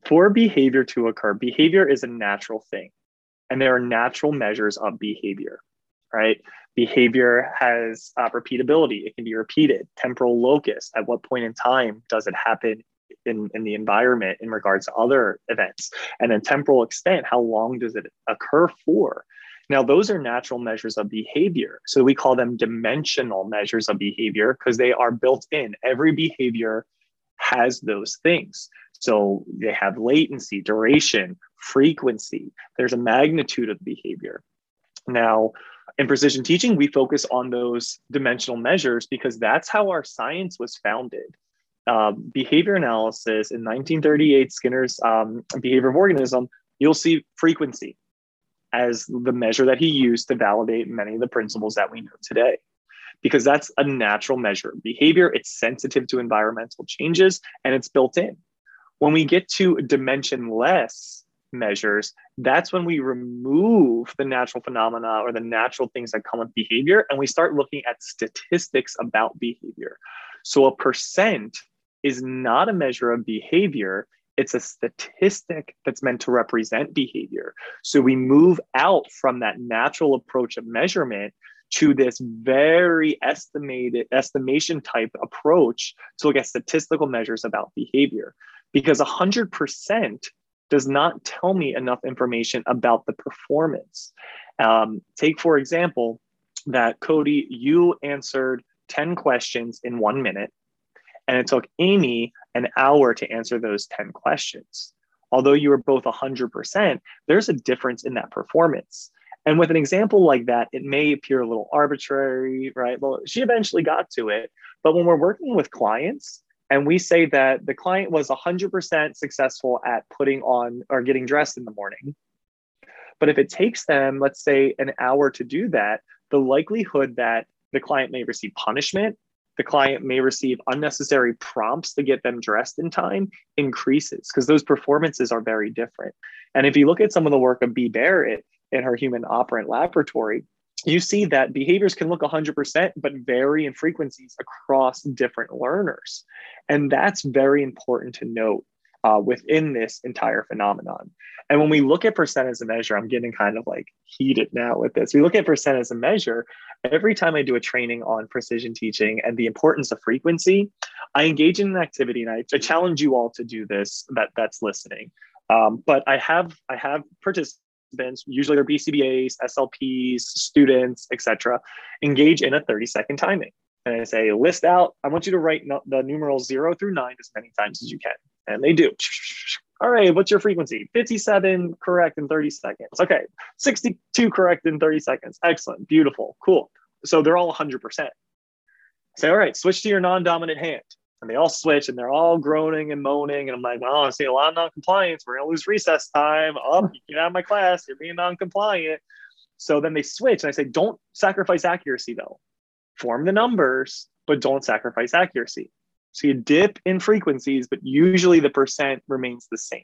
Speaker 2: for behavior to occur, behavior is a natural thing. And there are natural measures of behavior, right? Behavior has uh, repeatability. It can be repeated. Temporal locus. At what point in time does it happen in, in the environment in regards to other events? And then temporal extent. How long does it occur for? Now, those are natural measures of behavior. So we call them dimensional measures of behavior because they are built in. Every behavior has those things. So they have latency, duration, frequency. There's a magnitude of behavior. Now, in precision teaching, we focus on those dimensional measures because that's how our science was founded. Uh, behavior analysis in 1938, Skinner's um, behavior of organism, you'll see frequency as the measure that he used to validate many of the principles that we know today. Because that's a natural measure behavior, it's sensitive to environmental changes, and it's built in. When we get to dimensionless measures, that's when we remove the natural phenomena or the natural things that come with behavior and we start looking at statistics about behavior. So a percent is not a measure of behavior, it's a statistic that's meant to represent behavior. So we move out from that natural approach of measurement to this very estimated estimation type approach to look at statistical measures about behavior because 100% does not tell me enough information about the performance um, take for example that cody you answered 10 questions in one minute and it took amy an hour to answer those 10 questions although you were both 100% there's a difference in that performance and with an example like that, it may appear a little arbitrary, right? Well, she eventually got to it. But when we're working with clients and we say that the client was 100% successful at putting on or getting dressed in the morning, but if it takes them, let's say, an hour to do that, the likelihood that the client may receive punishment, the client may receive unnecessary prompts to get them dressed in time increases because those performances are very different. And if you look at some of the work of B. Barrett, in her human operant laboratory, you see that behaviors can look 100%, but vary in frequencies across different learners. And that's very important to note uh, within this entire phenomenon. And when we look at percent as a measure, I'm getting kind of like heated now with this. We look at percent as a measure. Every time I do a training on precision teaching and the importance of frequency, I engage in an activity, and I, I challenge you all to do this. That that's listening. Um, but I have I have participated participants, usually they're BCBAs, SLPs, students, etc., engage in a 30 second timing. And I say, list out, I want you to write the numerals zero through nine as many times as you can. And they do. All right, what's your frequency? 57 correct in 30 seconds. Okay, 62 correct in 30 seconds. Excellent, beautiful, cool. So they're all 100%. Say, all right, switch to your non dominant hand and they all switch and they're all groaning and moaning. And I'm like, well, I'm seeing a lot of non-compliance. We're gonna lose recess time. Oh, you get out of my class, you're being non-compliant. So then they switch and I say, don't sacrifice accuracy though. Form the numbers, but don't sacrifice accuracy. So you dip in frequencies, but usually the percent remains the same.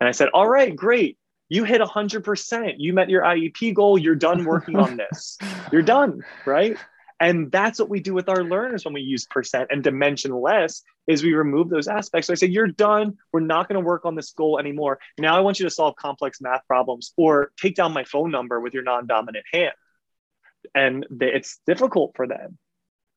Speaker 2: And I said, all right, great. You hit 100%. You met your IEP goal. You're done working on this. You're done, right? And that's what we do with our learners when we use percent and dimension less is we remove those aspects. So I say, you're done. We're not going to work on this goal anymore. Now I want you to solve complex math problems or take down my phone number with your non-dominant hand. And they, it's difficult for them,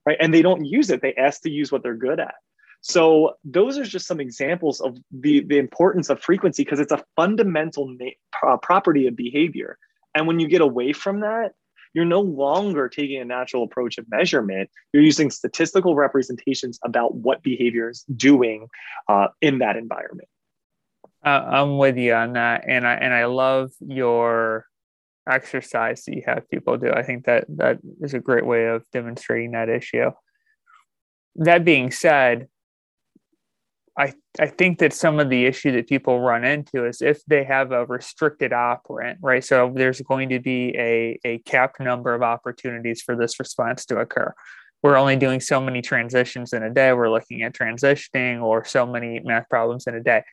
Speaker 2: right? And they don't use it. They ask to use what they're good at. So those are just some examples of the, the importance of frequency because it's a fundamental na- uh, property of behavior. And when you get away from that, you're no longer taking a natural approach of measurement. You're using statistical representations about what behavior is doing uh, in that environment.
Speaker 1: Uh, I'm with you on that, and I and I love your exercise that you have people do. I think that that is a great way of demonstrating that issue. That being said, I, I think that some of the issue that people run into is if they have a restricted operant, right? So there's going to be a, a capped number of opportunities for this response to occur. We're only doing so many transitions in a day. We're looking at transitioning or so many math problems in a day.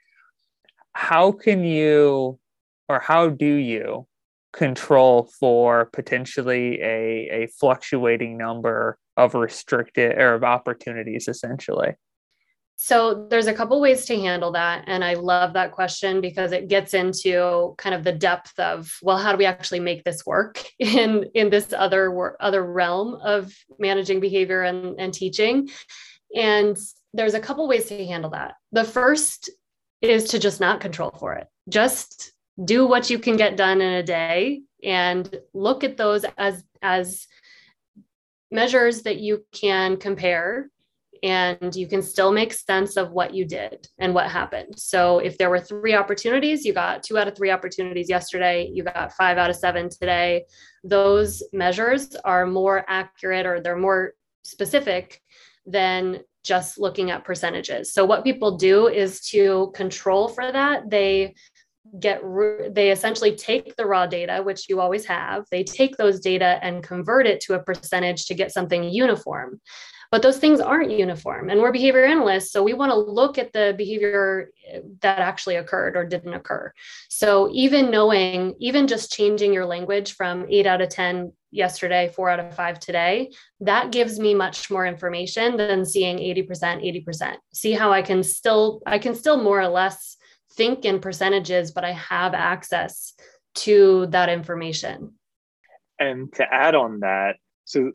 Speaker 1: How can you, or how do you control for potentially a, a fluctuating number of restricted or of opportunities essentially?
Speaker 3: So there's a couple ways to handle that and I love that question because it gets into kind of the depth of well how do we actually make this work in in this other other realm of managing behavior and, and teaching and there's a couple ways to handle that. The first is to just not control for it. Just do what you can get done in a day and look at those as as measures that you can compare and you can still make sense of what you did and what happened. So if there were three opportunities, you got two out of three opportunities yesterday, you got five out of seven today. Those measures are more accurate or they're more specific than just looking at percentages. So what people do is to control for that, they get they essentially take the raw data which you always have they take those data and convert it to a percentage to get something uniform but those things aren't uniform and we're behavior analysts so we want to look at the behavior eh, that actually occurred or didn't occur so even knowing even just changing your language from 8 out of 10 yesterday, four out of five today, that gives me much more information than seeing 80%, 80%. See how I can still, I can still more or less think in percentages, but I have access to that information.
Speaker 2: And to add on that, so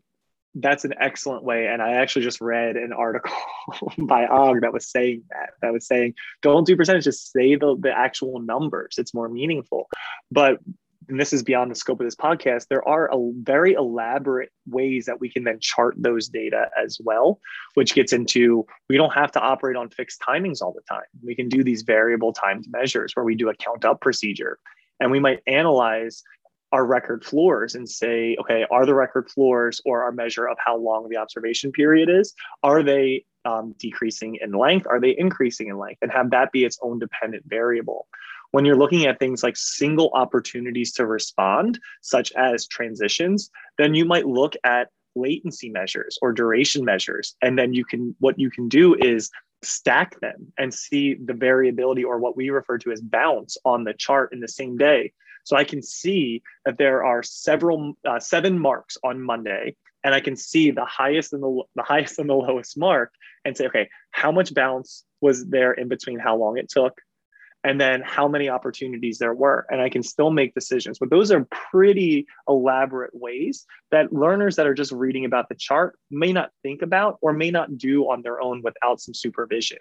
Speaker 2: that's an excellent way. And I actually just read an article by Og that was saying that, that was saying, don't do percentages, just say the, the actual numbers. It's more meaningful. But and this is beyond the scope of this podcast, there are a very elaborate ways that we can then chart those data as well, which gets into we don't have to operate on fixed timings all the time. We can do these variable timed measures where we do a count up procedure and we might analyze our record floors and say, okay, are the record floors or our measure of how long the observation period is, are they um, decreasing in length? Are they increasing in length? And have that be its own dependent variable. When you're looking at things like single opportunities to respond, such as transitions, then you might look at latency measures or duration measures. And then you can, what you can do is stack them and see the variability or what we refer to as bounce on the chart in the same day. So I can see that there are several, uh, seven marks on Monday and I can see the highest and the, the highest and the lowest mark and say, okay, how much bounce was there in between how long it took? and then how many opportunities there were. And I can still make decisions. But those are pretty elaborate ways that learners that are just reading about the chart may not think about or may not do on their own without some supervision.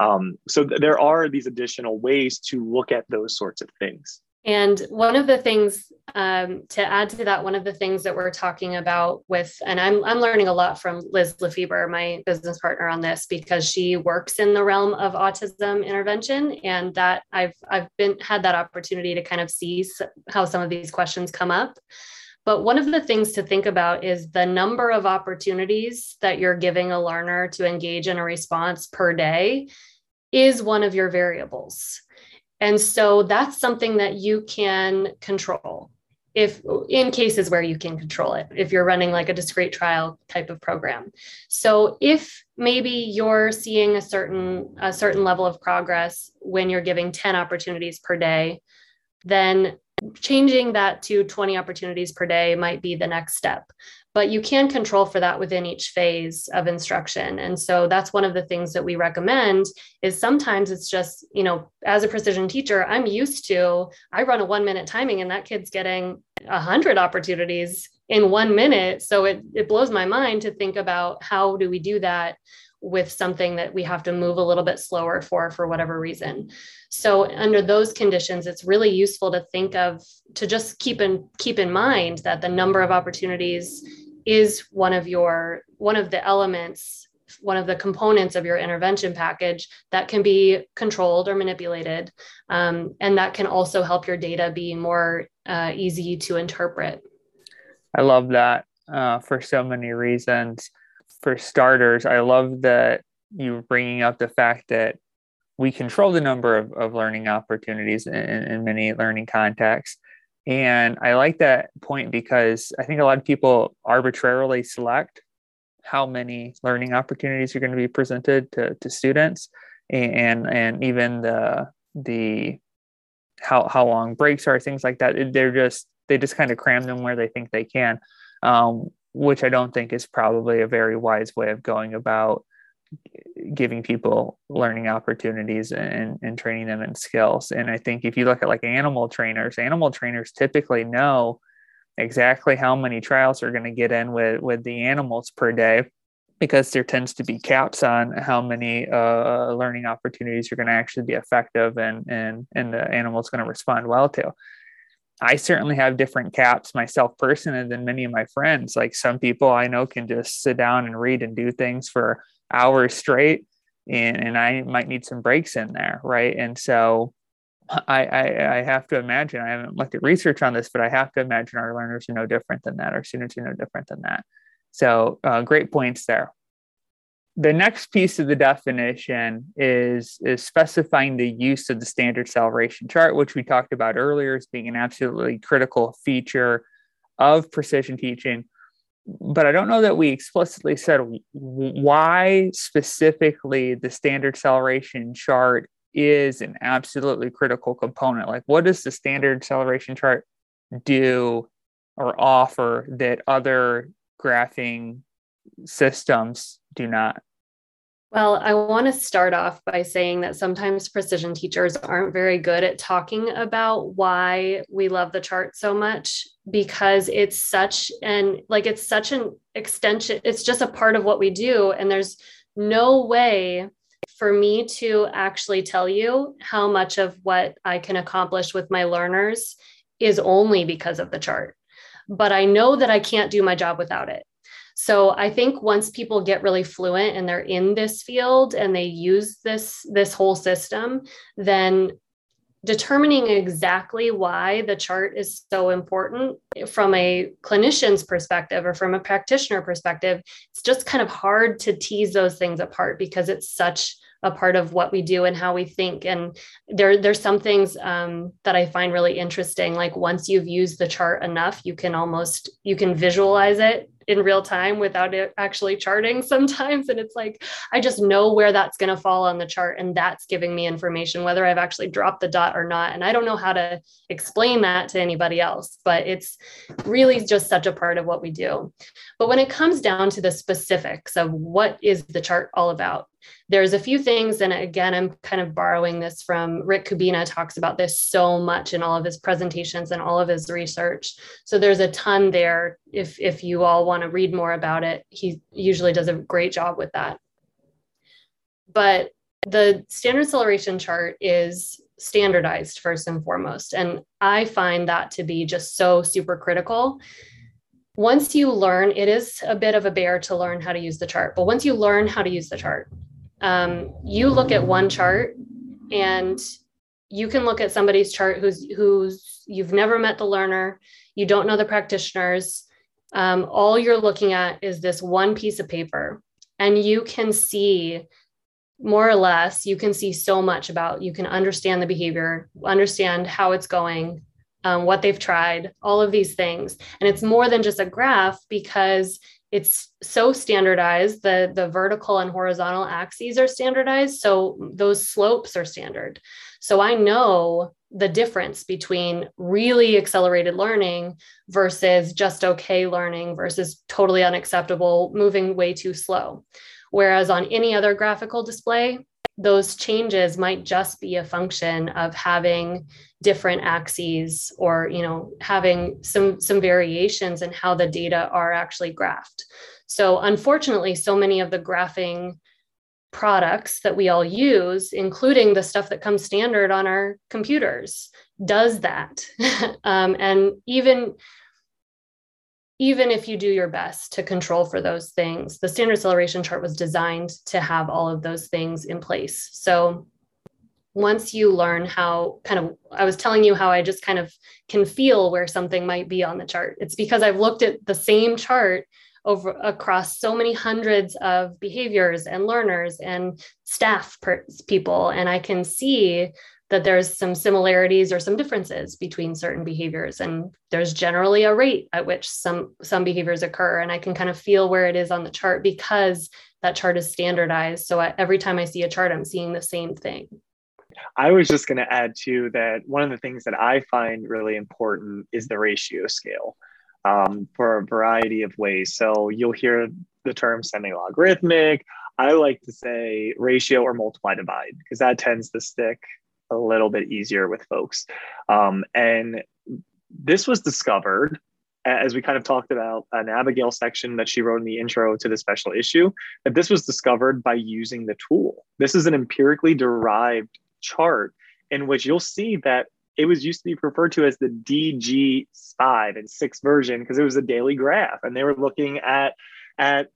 Speaker 2: Um, so th- there are these additional ways to look at those sorts of things.
Speaker 3: And one of the things um, to add to that, one of the things that we're talking about with, and I'm, I'm learning a lot from Liz Lefeber, my business partner on this, because she works in the realm of autism intervention. And that I've, I've been had that opportunity to kind of see how some of these questions come up. But one of the things to think about is the number of opportunities that you're giving a learner to engage in a response per day is one of your variables. And so that's something that you can control if in cases where you can control it if you're running like a discrete trial type of program. So if maybe you're seeing a certain a certain level of progress when you're giving 10 opportunities per day then changing that to 20 opportunities per day might be the next step but you can control for that within each phase of instruction. And so that's one of the things that we recommend is sometimes it's just you know as a precision teacher i'm used to i run a one minute timing and that kid's getting 100 opportunities in one minute. So it, it blows my mind to think about how do we do that with something that we have to move a little bit slower for for whatever reason. So under those conditions it's really useful to think of to just keep in keep in mind that the number of opportunities is one of your one of the elements one of the components of your intervention package that can be controlled or manipulated um, and that can also help your data be more uh, easy to interpret.
Speaker 1: I love that uh, for so many reasons. For starters i love that you're bringing up the fact that we control the number of, of learning opportunities in, in many learning contexts and I like that point because I think a lot of people arbitrarily select how many learning opportunities are going to be presented to, to students and and even the the how how long breaks are things like that. They're just they just kind of cram them where they think they can um, which i don't think is probably a very wise way of going about giving people learning opportunities and, and training them in skills. And I think if you look at like animal trainers, animal trainers typically know exactly how many trials are going to get in with, with the animals per day because there tends to be caps on how many uh, learning opportunities are going to actually be effective and, and, and the animal is going to respond well to. I certainly have different caps myself personally than many of my friends. Like some people I know can just sit down and read and do things for hours straight and, and I might need some breaks in there. Right. And so I, I, I have to imagine, I haven't looked at research on this, but I have to imagine our learners are no different than that. Our students are no different than that. So uh, great points there. The next piece of the definition is, is specifying the use of the standard celeration chart, which we talked about earlier as being an absolutely critical feature of precision teaching but I don't know that we explicitly said why specifically the standard celeration chart is an absolutely critical component. Like, what does the standard celeration chart do or offer that other graphing systems do not?
Speaker 3: Well, I want to start off by saying that sometimes precision teachers aren't very good at talking about why we love the chart so much because it's such an like it's such an extension it's just a part of what we do and there's no way for me to actually tell you how much of what I can accomplish with my learners is only because of the chart. But I know that I can't do my job without it. So I think once people get really fluent and they're in this field and they use this this whole system, then determining exactly why the chart is so important from a clinician's perspective or from a practitioner perspective, it's just kind of hard to tease those things apart because it's such a part of what we do and how we think. And there, there's some things um, that I find really interesting. Like once you've used the chart enough, you can almost you can visualize it in real time without it actually charting sometimes. And it's like, I just know where that's going to fall on the chart. And that's giving me information, whether I've actually dropped the dot or not. And I don't know how to explain that to anybody else, but it's really just such a part of what we do. But when it comes down to the specifics of what is the chart all about, there's a few things and again i'm kind of borrowing this from rick kubina talks about this so much in all of his presentations and all of his research. So there's a ton there. If if you all want to read more about it he usually does a great job with that. But the standard celeration chart is standardized first and foremost and i find that to be just so super critical. Once you learn, it is a bit of a bear to learn how to use the chart, but once you learn how to use the chart, um, you look at one chart and you can look at somebody's chart who's who's you've never met the learner you don't know the practitioners. Um, all you're looking at is this one piece of paper and you can see more or less you can see so much about you can understand the behavior understand how it's going um, what they've tried all of these things. And it's more than just a graph because it's so standardized the the vertical and horizontal axes are standardized so those slopes are standard. So i know the difference between really accelerated learning versus just okay learning versus totally unacceptable moving way too slow. Whereas on any other graphical display those changes might just be a function of having different axes or you know having some some variations in how the data are actually graphed. So unfortunately so many of the graphing products that we all use including the stuff that comes standard on our computers does that. Um, and even even if you do your best to control for those things, the standard celeration chart was designed to have all of those things in place. So once you learn how kind of, I was telling you how I just kind of can feel where something might be on the chart. It's because I've looked at the same chart over across so many hundreds of behaviors and learners and staff per, people, and I can see that there's some similarities or some differences between certain behaviors. And there's generally a rate at which some some behaviors occur. And i can kind of feel where it is on the chart because that chart is standardized. So I, every time i see a chart i'm seeing the same thing.
Speaker 2: I was just going to add too that one of the things that i find really important is the ratio scale um, for a variety of ways. So you'll hear the term semi-logarithmic. I like to say ratio or multiply divide because that tends to stick a little bit easier with folks. Um, and this was discovered as we kind of talked about an Abigail section that she wrote in the intro to the special issue, that this was discovered by using the tool. This is an empirically derived chart in which you'll see that it was used to be referred to as the DG5 and 6 version because it was a daily graph and they were looking at at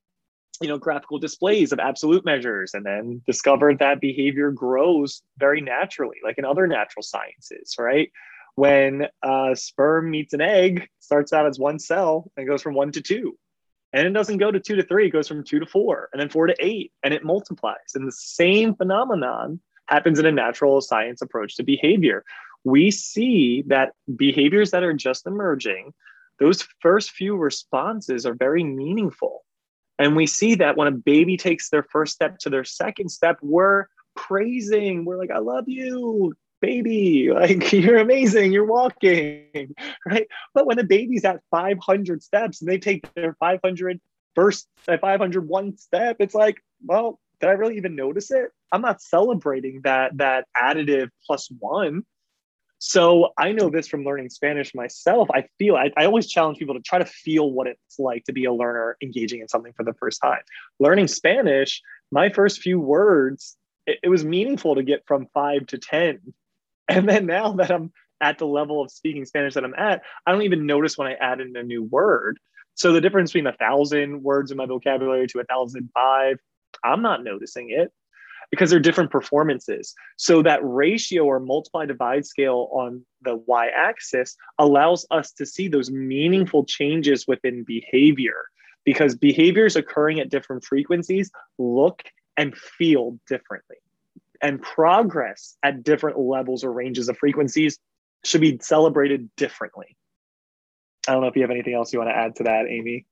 Speaker 2: you know graphical displays of absolute measures and then discovered that behavior grows very naturally like in other natural sciences right? When a sperm meets an egg starts out as one cell and goes from one to two. And it doesn't go to two to three it goes from two to four and then four to eight and it multiplies. And the same phenomenon happens in a natural science approach to behavior. We see that behaviors that are just emerging those first few responses are very meaningful and we see that when a baby takes their first step to their second step, we're praising, we're like, I love you. baby, like you're amazing, you're walking, right? But when the baby's at 500 steps and they take their 500 first, uh, 501 step, it's like, well, did I really even notice it? I'm not celebrating that that additive plus one. So I know this from learning Spanish myself. I feel I, I, always challenge people to try to feel what it's like to be a learner engaging in something for the first time. Learning Spanish, my first few words, it, it was meaningful to get from five to 10. And then now that I'm at the level of speaking Spanish that I'm at, I don't even notice when I add in a new word. So the difference between a thousand words in my vocabulary to a thousand five, I'm not noticing it because they're different performances. So that ratio or multiply divide scale on the y axis allows us to see those meaningful changes within behavior because behaviors occurring at different frequencies look and feel differently. And progress at different levels or ranges of frequencies should be celebrated differently. I don't know if you have anything else you want to add to that, Amy.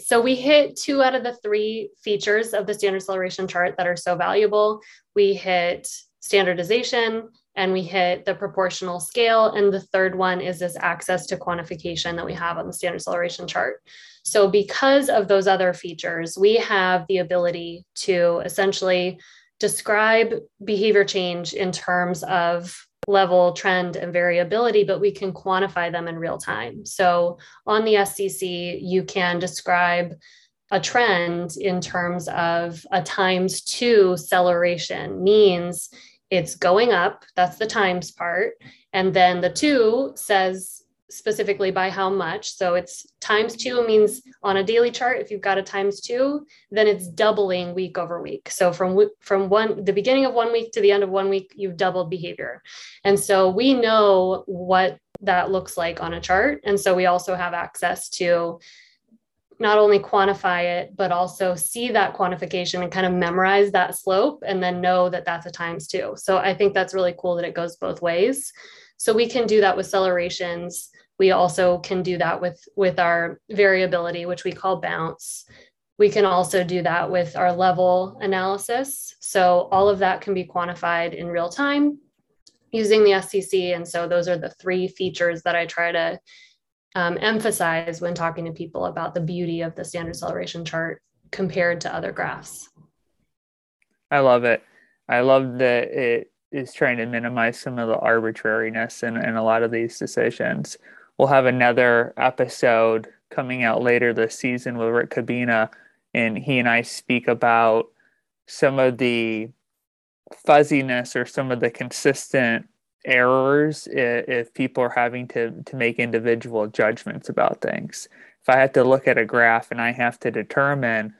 Speaker 3: So we hit two out of the three features of the standard celeration chart that are so valuable. We hit standardization and we hit the proportional scale. And the third one is this access to quantification that we have on the standard celeration chart. So because of those other features, we have the ability to essentially describe behavior change in terms of level, trend, and variability, but we can quantify them in real time. So on the SCC, you can describe a trend in terms of a times two acceleration means it's going up. That's the times part. And then the two says specifically by how much. So it's times two means on a daily chart, if you've got a times two, then it's doubling week over week. So from from one the beginning of one week to the end of one week, you've doubled behavior. And so we know what that looks like on a chart. And so we also have access to not only quantify it, but also see that quantification and kind of memorize that slope and then know that that's a times two. So I think that's really cool that it goes both ways. So we can do that with accelerations we also can do that with with our variability which we call bounce. We can also do that with our level analysis. So all of that can be quantified in real time using the scc and so those are the three features that i try to um, emphasize when talking to people about the beauty of the standard celeration chart compared to other graphs.
Speaker 1: I love it. I love that it is trying to minimize some of the arbitrariness in, in a lot of these decisions we'll have another episode coming out later this season with Rick Kubina, and he and I speak about some of the fuzziness or some of the consistent errors if, if people are having to to make individual judgments about things. If I have to look at a graph and I have to determine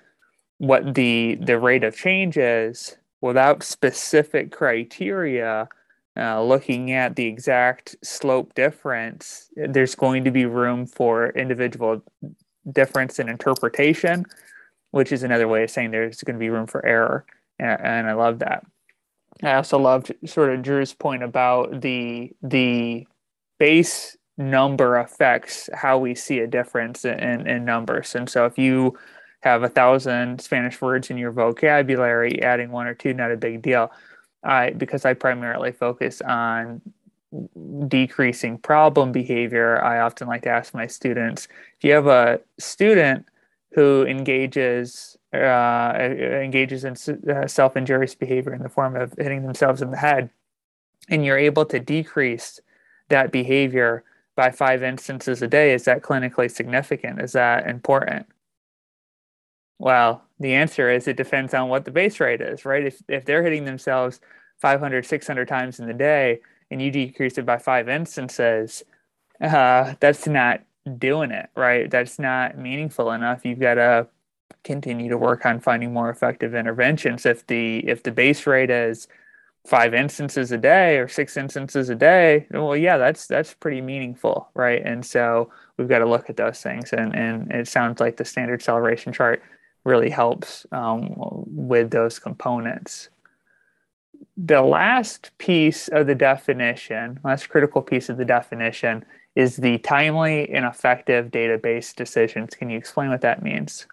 Speaker 1: what the the rate of change is without specific criteria, uh, looking at the exact slope difference, there's going to be room for individual difference in interpretation, which is another way of saying there's going to be room for error. And, and I love that. I also loved sort of Drew's point about the the base number affects how we see a difference in, in numbers. And so if you have a thousand Spanish words in your vocabulary, adding one or two, not a big deal. I because I primarily focus on decreasing problem behavior, I often like to ask my students if you have a student who engages uh, engages in uh, self-injurious behavior in the form of hitting themselves in the head, and you're able to decrease that behavior by five instances a day, is that clinically significant? Is that important? Well, the answer is it depends on what the base rate is, right? If, if they're hitting themselves 500, 600 times in the day and you decrease it by five instances, uh, that's not doing it, right? That's not meaningful enough. You've got to continue to work on finding more effective interventions. If the if the base rate is five instances a day or six instances a day, well, yeah, that's that's pretty meaningful, right? And so we've got to look at those things. And and it sounds like the standard celeration chart really helps um, with those components. The last piece of the definition, last critical piece of the definition, is the timely and effective database decisions. Can you explain what that means?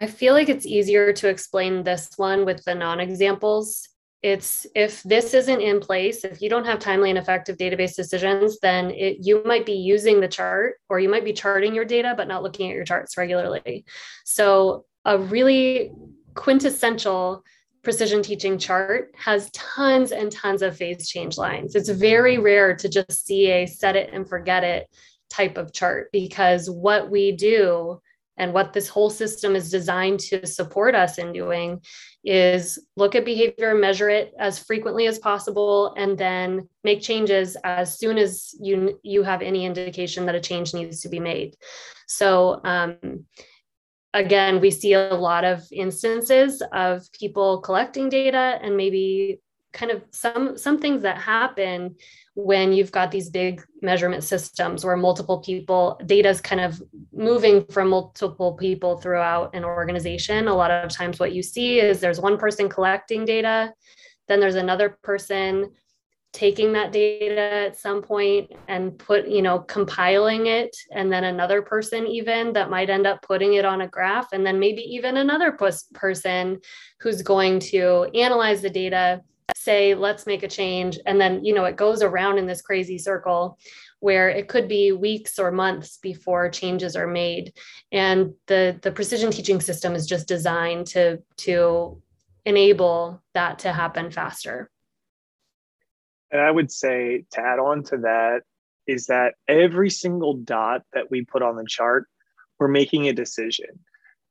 Speaker 3: I feel like it's easier to explain this one with the non examples it's if this isn't in place if you don't have timely and effective database decisions then it, you might be using the chart or you might be charting your data but not looking at your charts regularly. So a really quintessential precision teaching chart has tons and tons of phase change lines. It's very rare to just see a set it and forget it type of chart because what we do and what this whole system is designed to support us in doing is look at behavior measure it as frequently as possible and then make changes as soon as you you have any indication that a change needs to be made. So um, again we see a lot of instances of people collecting data and maybe kind of some some things that happen when you've got these big measurement systems where multiple people data is kind of moving from multiple people throughout an organization. A lot of times what you see is there's one person collecting data then there's another person taking that data at some point and put you know compiling it and then another person even that might end up putting it on a graph and then maybe even another person who's going to analyze the data say let's make a change. And then you know it goes around in this crazy circle where it could be weeks or months before changes are made. And the the precision teaching system is just designed to to enable that to happen faster.
Speaker 2: And i would say to add on to that is that every single dot that we put on the chart we're making a decision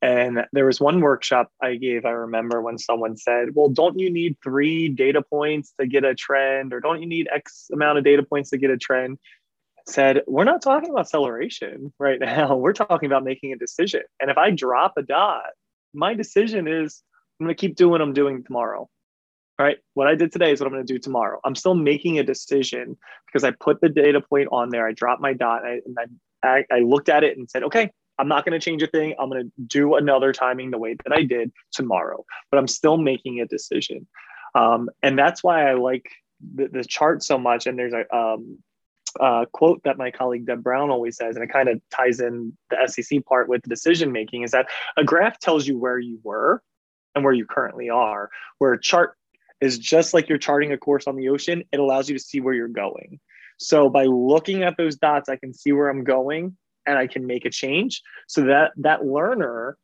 Speaker 2: and there was one workshop I gave, I remember when someone said, Well, don't you need three data points to get a trend? Or don't you need X amount of data points to get a trend? Said, We're not talking about acceleration right now. We're talking about making a decision. And if I drop a dot, my decision is I'm going to keep doing what I'm doing tomorrow. All right. What I did today is what I'm going to do tomorrow. I'm still making a decision because I put the data point on there. I dropped my dot and I, I, I looked at it and said, okay, I'm not going to change a thing. I'm going to do another timing the way that I did tomorrow, but I'm still making a decision. Um, and that's why I like the, the, chart so much. And there's a um, quote that my colleague Deb Brown always says, and it kind of ties in the SCC part with decision making is that a graph tells you where you were and where you currently are, where a chart is just like you're charting a course on the ocean, it allows you to see where you're going. So by looking at those dots, I can see where I'm going and I can make a change. So that that learner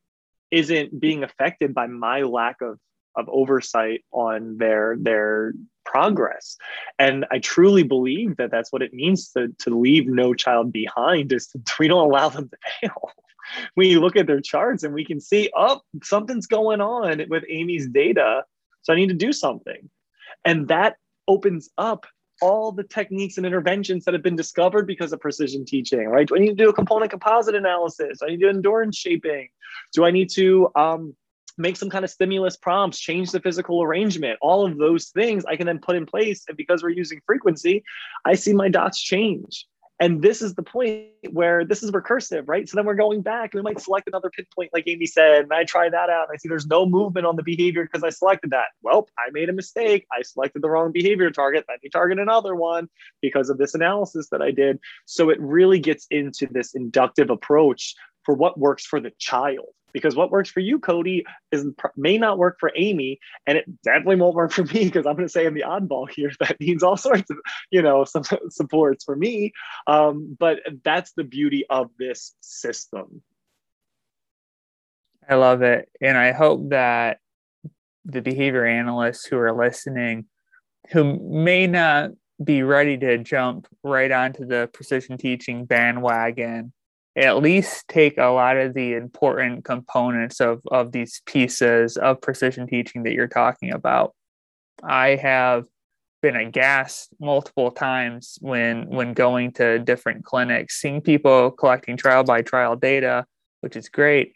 Speaker 2: isn't being affected by my lack of of oversight on their their progress. And i truly believe that that's what it means to, to leave no child behind is to, we don't allow them to fail. We look at their charts and we can see oh something's going on with amy's data. So i need to do something. And that opens up all the techniques and interventions that have been discovered because of precision teaching, right? Do I need to do a component composite analysis? Do I need to do endurance shaping? Do I need to um, make some kind of stimulus prompts, change the physical arrangement? All of those things I can then put in place. And because we're using frequency, I see my dots change. And this is the point where this is recursive, right? So then we're going back and we might select another pinpoint, like Amy said, and I try that out and I see there's no movement on the behavior because I selected that. Well, I made a mistake. I selected the wrong behavior target. Let me target another one because of this analysis that I did. So it really gets into this inductive approach for what works for the child because what works for you, Cody, is may not work for Amy, and it definitely won't work for me because I'm going to say I'm the oddball here. That needs all sorts of, you know, some supports for me. Um, but that's the beauty of this system.
Speaker 1: I love it, and I hope that the behavior analysts who are listening, who may not be ready to jump right onto the precision teaching bandwagon at least take a lot of the important components of, of these pieces of precision teaching that you're talking about. I have been aghast multiple times when when going to different clinics, seeing people collecting trial by trial data, which is great.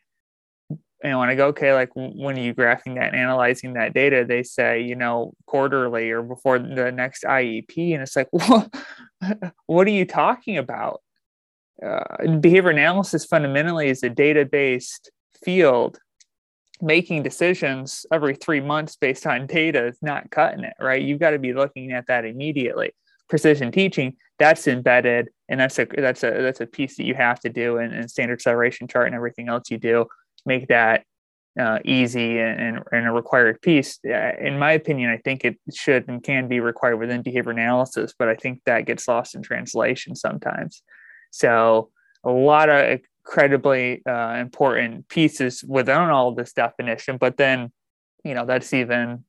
Speaker 1: And when I go, okay, like when are you graphing that and analyzing that data? They say, you know, quarterly or before the next IEP. And it's like, what, what are you talking about? Uh, behavior analysis fundamentally is a data based field. Making decisions every three months based on data is not cutting it, right? You've got to be looking at that immediately. Precision teaching, that's embedded, and that's a that's a that's a piece that you have to do in, in standard celeration chart and everything else you do. Make that uh, easy and, and a required piece. In my opinion, I think it should and can be required within behavior analysis, but I think that gets lost in translation sometimes. So a lot of incredibly uh, important pieces within all this definition, but then, you know, that's even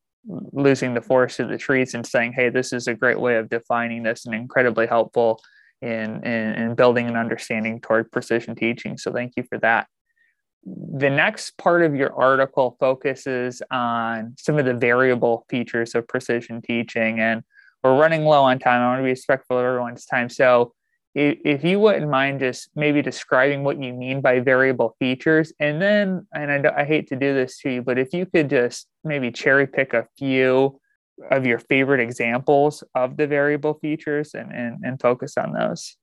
Speaker 1: losing the forest to the trees and saying, hey, this is a great way of defining this and incredibly helpful in, in, in building an understanding toward precision teaching. So thank you for that. The next part of your article focuses on some of the variable features of precision teaching and we're running low on time. I want to be respectful of everyone's time. So if, you wouldn't mind just maybe describing what you mean by variable features and then and I, I hate to do this to you but if you could just maybe cherry pick a few of your favorite examples of the variable features and, and, and focus on those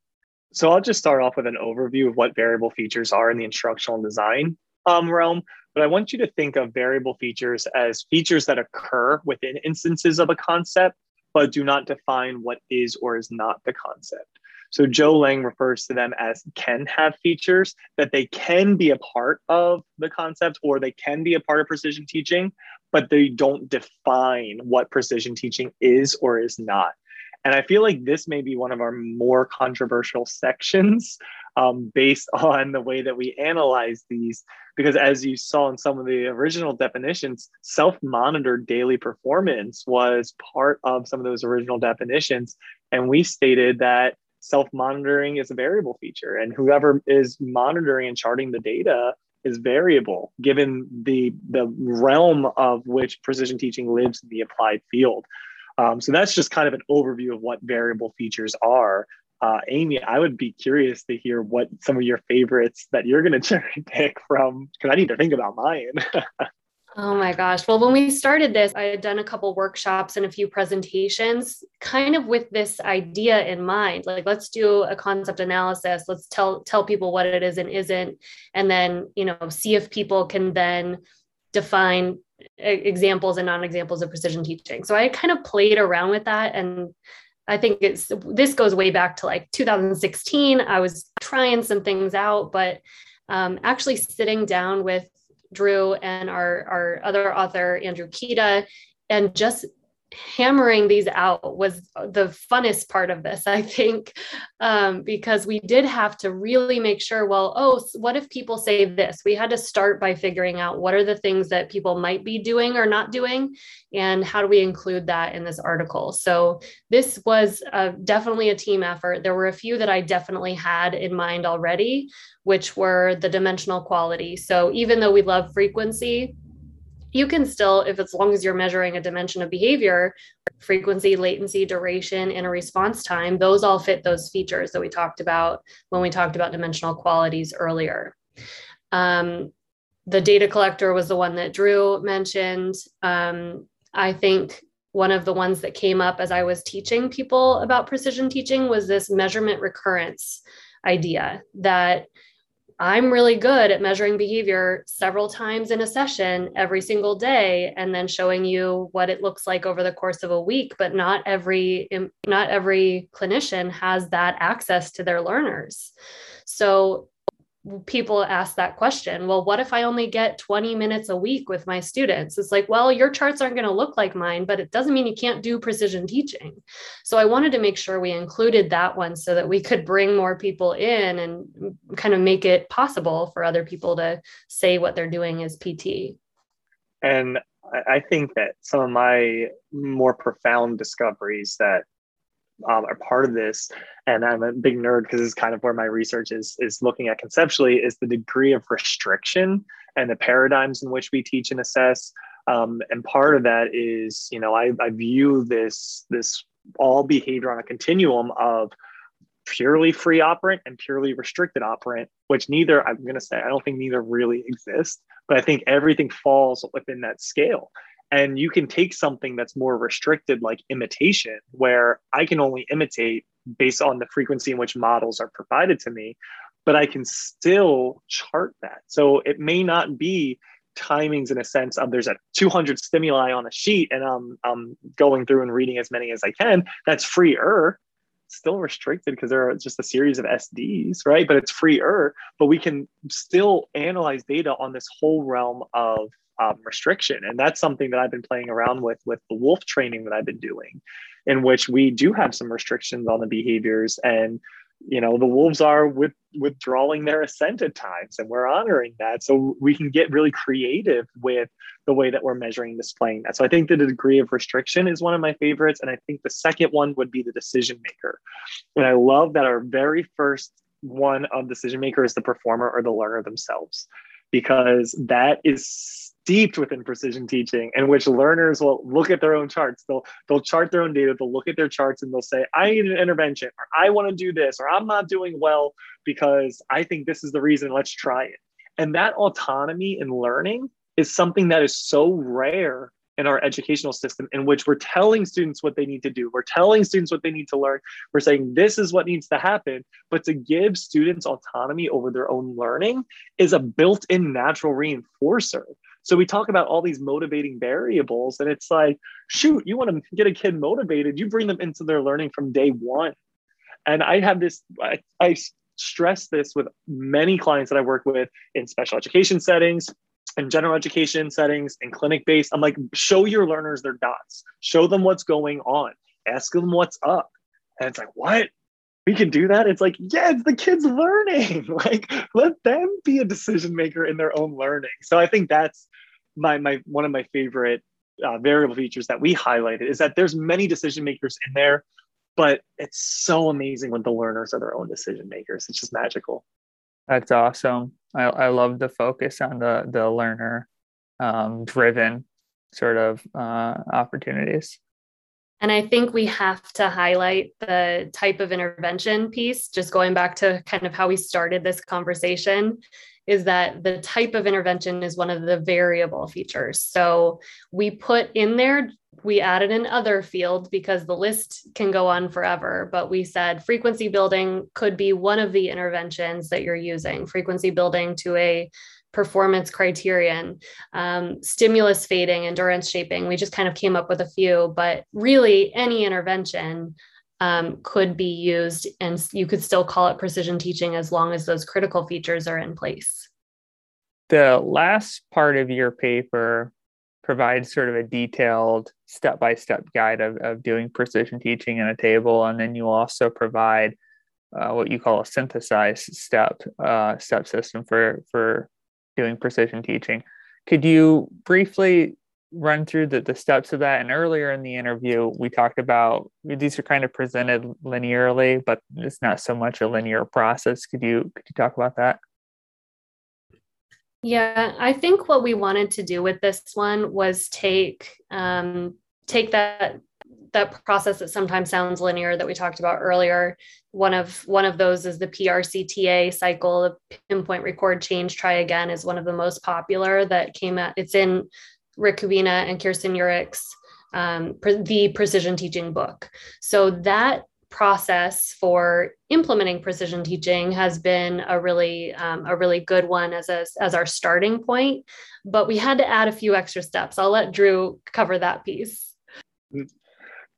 Speaker 2: so I'll just start off with an overview of what variable features are in the instructional design um, realm. But I want you to think of variable features as features that occur within instances of a concept, but do not define what is or is not the concept. So Joe Layng refers to them as can have features that they can be a part of the concept or they can be a part of precision teaching, but they don't define what precision teaching is or is not. And I feel like this may be one of our more controversial sections um, based on the way that we analyze these. Because as you saw in some of the original definitions, self monitored daily performance was part of some of those original definitions. And we stated that self monitoring is a variable feature, and whoever is monitoring and charting the data is variable given the the realm of which precision teaching lives in the applied field um, so that's just kind of an overview of what variable features are. Uh, Amy, I would be curious to hear what some of your favorites that you're going to cherry pick from, because I need to think about mine.
Speaker 3: Oh my gosh. Well, when we started this, I had done a couple workshops and a few presentations kind of with this idea in mind. Like let's do a concept analysis. Let's tell tell people what it is and isn't and then, you know, see if people can then define examples and non-examples of precision teaching. So I kind of played around with that and I think it's this goes way back to like 2016. I was trying some things out, but um, actually sitting down with Drew and our, our other author, Andrew Kieta, and just hammering these out was the funnest part of this i think um, because we did have to really make sure well oh what if people say this? We had to start by figuring out what are the things that people might be doing or not doing and how do we include that in this article? So this was uh, definitely a team effort. There were a few that i definitely had in mind already which were the dimensional quality. So even though we love frequency you can still, if as long as you're measuring a dimension of behavior, frequency, latency, duration, and a response time, those all fit those features that we talked about when we talked about dimensional qualities earlier. Um, the data collector was the one that Drew mentioned. Um, I think one of the ones that came up as I was teaching people about precision teaching was this measurement recurrence idea that I'm really good at measuring behavior several times in a session every single day and then showing you what it looks like over the course of a week but not every not every clinician has that access to their learners. So people ask that question well what if i only get 20 minutes a week with my students? It's like well your charts aren't going to look like mine but it doesn't mean you can't do precision teaching. So i wanted to make sure we included that one so that we could bring more people in and kind of make it possible for other people to say what they're doing as pt
Speaker 2: and i think that some of my more profound discoveries that um, are part of this, and I'm a big nerd because it's kind of where my research is is looking at conceptually is the degree of restriction and the paradigms in which we teach and assess. Um, and part of that is, you know, I, I view this this all behavior on a continuum of purely free operant and purely restricted operant, which neither, I'm going to say, I don't think neither really exist, but I think everything falls within that scale. And you can take something that's more restricted, like imitation, where I can only imitate based on the frequency in which models are provided to me, but I can still chart that. So it may not be timings in a sense of there's a 200 stimuli on a sheet and I'm, I'm going through and reading as many as I can. That's freer still restricted because there are just a series of SDs, right? But it's freer, but we can still analyze data on this whole realm of um, restriction. And that's something that I've been playing around with with the wolf training that I've been doing, in which we do have some restrictions on the behaviors. And you know the wolves are with withdrawing their assent at times and we're honoring that so we can get really creative with the way that we're measuring displaying that so i think the degree of restriction is one of my favorites and i think the second one would be the decision maker and i love that our very first one of decision maker is the performer or the learner themselves because that is steeped within precision teaching in which learners will look at their own charts. They'll they'll chart their own data. They'll look at their charts and they'll say i need an intervention or i want to do this or i'm not doing well because i think this is the reason let's try it. And that autonomy in learning is something that is so rare in our educational system in which we're telling students what they need to do. We're telling students what they need to learn. We're saying this is what needs to happen. But to give students autonomy over their own learning is a built-in natural reinforcer so we talk about all these motivating variables, and it's like, shoot, you want to get a kid motivated, you bring them into their learning from day one. And I have this, I, I stress this with many clients that I work with in special education settings, in general education settings, in clinic based. I'm like, show your learners their dots, show them what's going on, ask them what's up. And it's like, what? We can do that? It's like yeah it's the kids learning. Like let them be a decision maker in their own learning. So i think that's my my one of my favorite uh, variable features that we highlighted is that there's many decision makers in there but it's so amazing when the learners are their own decision makers. It's just magical.
Speaker 1: That's awesome. I, I love the focus on the the learner um, driven sort of uh, opportunities
Speaker 3: and I think we have to highlight the type of intervention piece, just going back to kind of how we started this conversation, is that the type of intervention is one of the variable features. So we put in there, we added an other field because the list can go on forever, but we said frequency building could be one of the interventions that you're using, frequency building to a performance criterion, um, stimulus fading, endurance shaping. We just kind of came up with a few, but really any intervention um, could be used and you could still call it precision teaching as long as those critical features are in place.
Speaker 1: The last part of your paper provides sort of a detailed step by step guide of, of doing precision teaching in a table. And then you also provide uh, what you call a synthesized step uh, step system for for doing precision teaching. Could you briefly run through the, the steps of that? And earlier in the interview, we talked about these are kind of presented linearly, but it's not so much a linear process. Could you could you talk about that?
Speaker 3: Yeah, I think what we wanted to do with this one was take um, take that that process that sometimes sounds linear that we talked about earlier. One of one of those is the prcta cycle. The pinpoint record change try again is one of the most popular that came out. It's in rick kubina and kirsten yurich's um, the precision teaching book. So that process for implementing precision teaching has been a really um, a really good one as a, as our starting point but we had to add a few extra steps. I'll let drew cover that piece.
Speaker 2: Mm,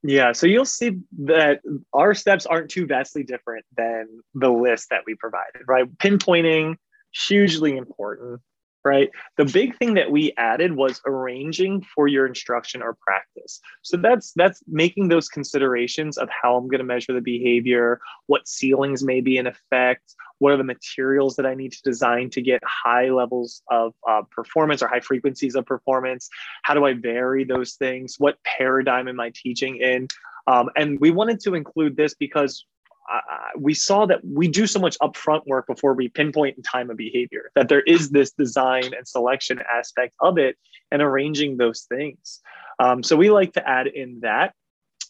Speaker 2: yeah, so you'll see that our steps aren't too vastly different than the list that we provided, right? Pinpointing, hugely important, right? The big thing that we added was arranging for your instruction or practice. So that's that's making those considerations of how I'm going to measure the behavior, what ceilings may be in effect, what are the materials that I need to design to get high levels of uh, performance or high frequencies of performance? How do I vary those things? What paradigm am I teaching in? Um, and we wanted to include this because uh, we saw that we do so much upfront work before we pinpoint in time of behavior, that there is this design and selection aspect of it and arranging those things. Um, so we like to add in that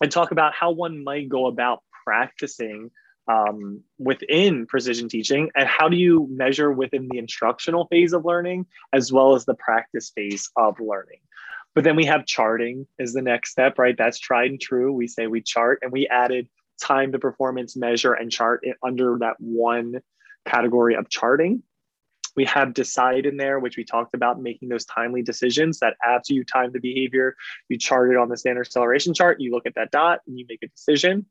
Speaker 2: and talk about how one might go about practicing um, within precision teaching and how do you measure within the instructional phase of learning as well as the practice phase of learning. But then we have charting is the next step right? That's tried and true. We say we chart and we added time to performance measure and chart it under that one category of charting. We have decide in there, which we talked about making those timely decisions that after you time the behavior, you chart it on the standard celeration chart, you look at that dot and you make a decision.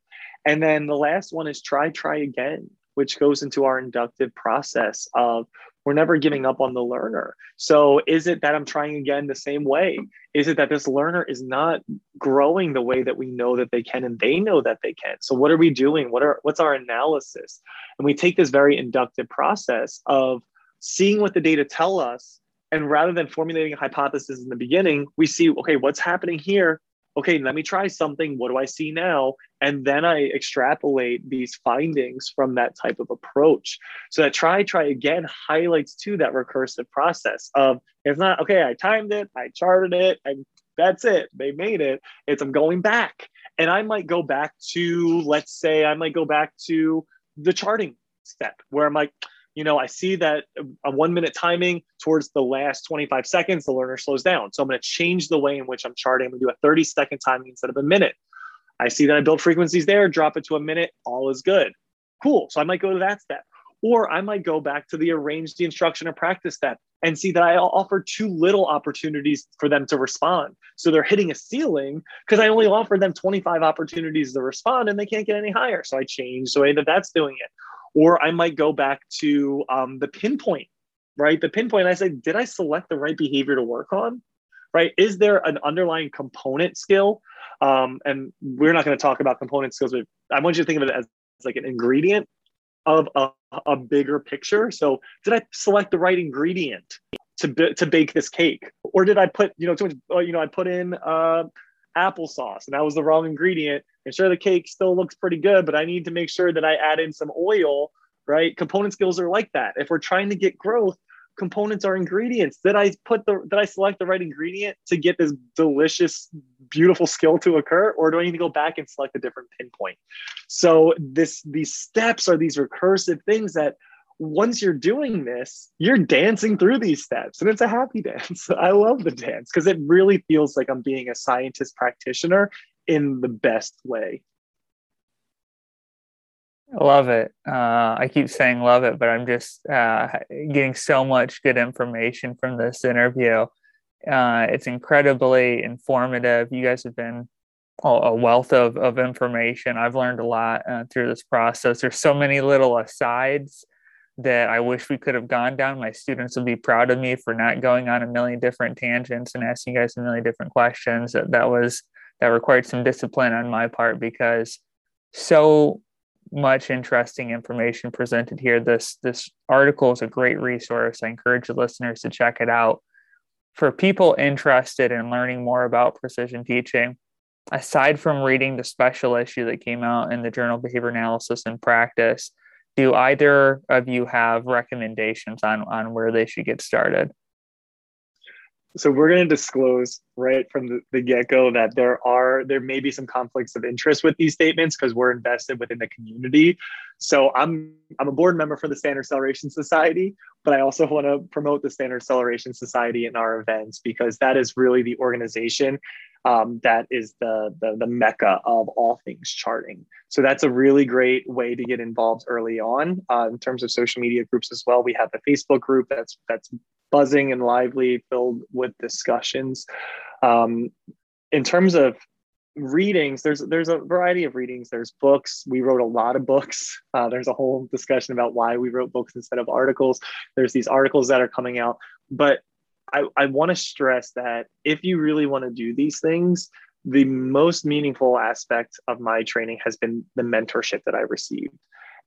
Speaker 2: And then the last one is try, try again, which goes into our inductive process of we're never giving up on the learner. So is it that I'm trying again the same way? Is it that this learner is not growing the way that we know that they can and they know that they can? So what are we doing? What are what's our analysis? And we take this very inductive process of seeing what the data tell us and rather than formulating a hypothesis in the beginning, we see okay, what's happening here? Okay, let me try something. What do I see now? And then I extrapolate these findings from that type of approach. So that try, try again highlights to that recursive process of it's not, okay, I timed it, I charted it, and that's it. They made it. It's I'm going back. And I might go back to, let's say, I might go back to the charting step where I'm like, you know, I see that uh, a one minute timing towards the last 25 seconds, the learner slows down. So I'm going to change the way in which I'm charting. I'm going to do a 30 second timing instead of a minute. I see that I build frequencies there, drop it to a minute, all is good. Cool. So I might go to that step. Or I might go back to the arrange the instruction or practice step and see that I offer too little opportunities for them to respond. So they're hitting a ceiling because I only offered them 25 opportunities to respond and they can't get any higher. So I change the way that that's doing it. Or I might go back to um, the pinpoint, right? The pinpoint, I say, did I select the right behavior to work on? Right? Is there an underlying component skill? Um, and we're not going to talk about component skills, but I want you to think of it as, like an ingredient of a, a bigger picture. So, did I select the right ingredient to, to bake this cake, or did I put you know too much? Uh, you know, I put in uh, applesauce and that was the wrong ingredient. And sure the cake still looks pretty good but i need to make sure that i add in some oil right? Component skills are like that. If we're trying to get growth components are ingredients. Did i put the did i select the right ingredient to get this delicious beautiful skill to occur or do i need to go back and select a different pinpoint? So this these steps are these recursive things that once you're doing this, you're dancing through these steps and it's a happy dance. I love the dance because it really feels like I'm being a scientist practitioner in the best way.
Speaker 1: I love it. Uh, I keep saying love it, but I'm just uh, getting so much good information from this interview. Uh, it's incredibly informative. You guys have been a wealth of, of information. I've learned a lot uh, through this process. There's so many little asides that I wish we could have gone down. My students would be proud of me for not going on a million different tangents and asking you guys a million different questions. That, that was that required some discipline on my part because so much interesting information presented here. This this article is a great resource. I encourage the listeners to check it out. For people interested in learning more about precision teaching, aside from reading the special issue that came out in the Journal Behavior Analysis in Practice, do either of you have recommendations on on where they should get started?
Speaker 2: So we're going to disclose right from the, the get-go that there are there may be some conflicts of interest with these statements because we're invested within the community. So i'm i'm a board member for the standard celeration society but i also want to promote the standard celeration society in our events because that is really the organization um, that is the, the, the mecca of all things charting. So that's a really great way to get involved early on. Uh, in terms of social media groups as well, we have the Facebook group that's that's buzzing and lively, filled with discussions. Um, in terms of readings there's there's a variety of readings there's books we wrote a lot of books uh, there's a whole discussion about why we wrote books instead of articles there's these articles that are coming out but I, I want to stress that if you really want to do these things, the most meaningful aspect of my training has been the mentorship that I received.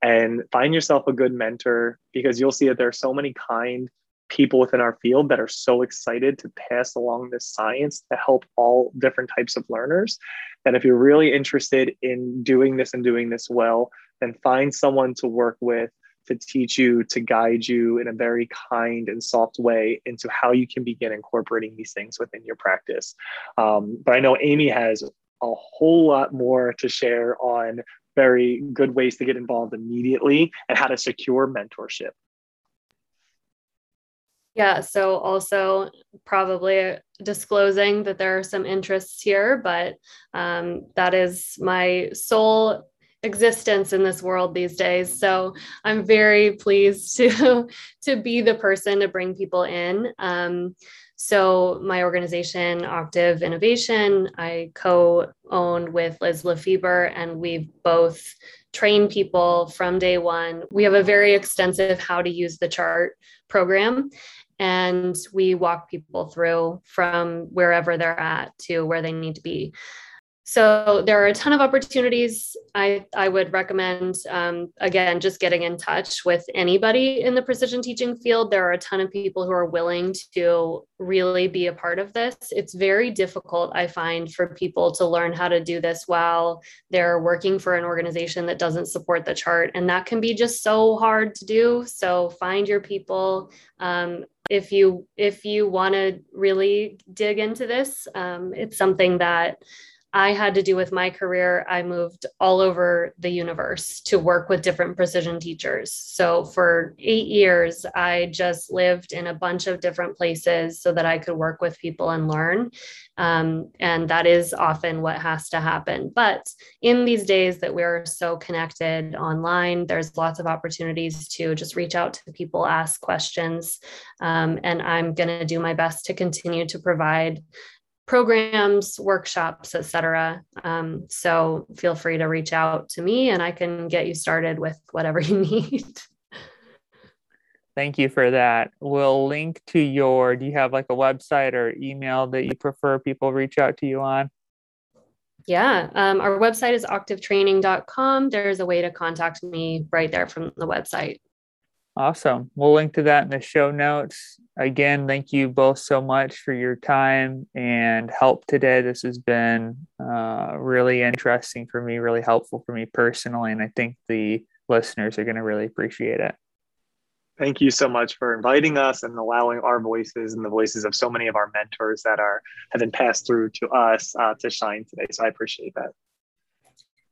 Speaker 2: And find yourself a good mentor because you'll see that there are so many kind people within our field that are so excited to pass along this science to help all different types of learners that if you're really interested in doing this and doing this well, then find someone to work with to teach you, to guide you in a very kind and soft way into how you can begin incorporating these things within your practice. Um, but I know Amy has a whole lot more to share on very good ways to get involved immediately and how to secure mentorship.
Speaker 3: Yeah, so also probably disclosing that there are some interests here, but um, that is my sole existence in this world these days so i'm very pleased to to be the person to bring people in um, So, my organization, Octave Innovation, I co owned with Liz Lefeber, and we've both trained people from day one. We have a very extensive how to use the chart program and we walk people through from wherever they're at to where they need to be. So there are a ton of opportunities. I, I would recommend, um, again, just getting in touch with anybody in the precision teaching field. There are a ton of people who are willing to really be a part of this. It's very difficult, I find, for people to learn how to do this while they're working for an organization that doesn't support the chart. And that can be just so hard to do. So find your people. Um, if you if you want to really dig into this, um, it's something that I had to do with my career, I moved all over the universe to work with different precision teachers. So for eight years, I just lived in a bunch of different places so that I could work with people and learn. Um, and that is often what has to happen. But in these days that we're so connected online, there's lots of opportunities to just reach out to people, ask questions. Um, and I'm going to do my best to continue to provide programs, workshops, etc. Um, so feel free to reach out to me and I can get you started with whatever you need.
Speaker 1: Thank you for that. We'll link to your, do you have like a website or email that you prefer people reach out to you on?
Speaker 3: Yeah, um, our website is octavetraining.com. There's a way to contact me right there from the website.
Speaker 1: Awesome. We'll link to that in the show notes. Again, thank you both so much for your time and help today. This has been uh, really interesting for me, really helpful for me personally, and I think the listeners are going to really appreciate it.
Speaker 2: Thank you so much for inviting us and allowing our voices and the voices of so many of our mentors that are have been passed through to us uh, to shine today. So I appreciate that.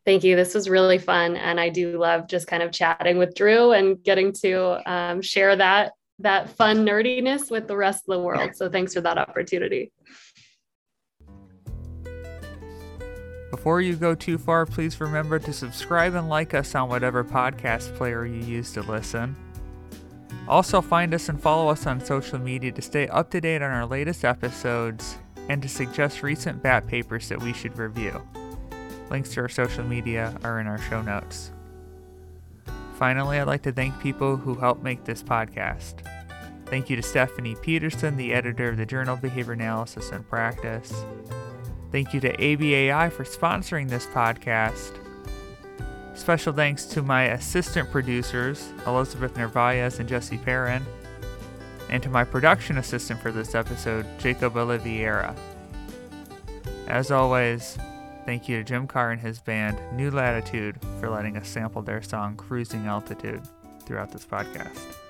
Speaker 3: Thank you. This was really fun, and I do love just kind of chatting with Drew and getting to um, share that that fun nerdiness with the rest of the world. So thanks for that opportunity.
Speaker 1: Before you go too far, please remember to subscribe and like us on whatever podcast player you use to listen. Also, find us and follow us on social media to stay up to date on our latest episodes and to suggest recent BAP papers that we should review. Links to our social media are in our show notes. Finally, I'd like to thank people who helped make this podcast. Thank you to Stephanie Peterson, the editor of the journal Behavior Analysis in Practice. Thank you to ABAI for sponsoring this podcast. Special thanks to my assistant producers, Elizabeth Narvaez and Jesse Perrin, and to my production assistant for this episode, Jacob Oliveira. As always, Thank you to Jim Carr and his band, New Latitude, for letting us sample their song Cruising Altitude throughout this podcast.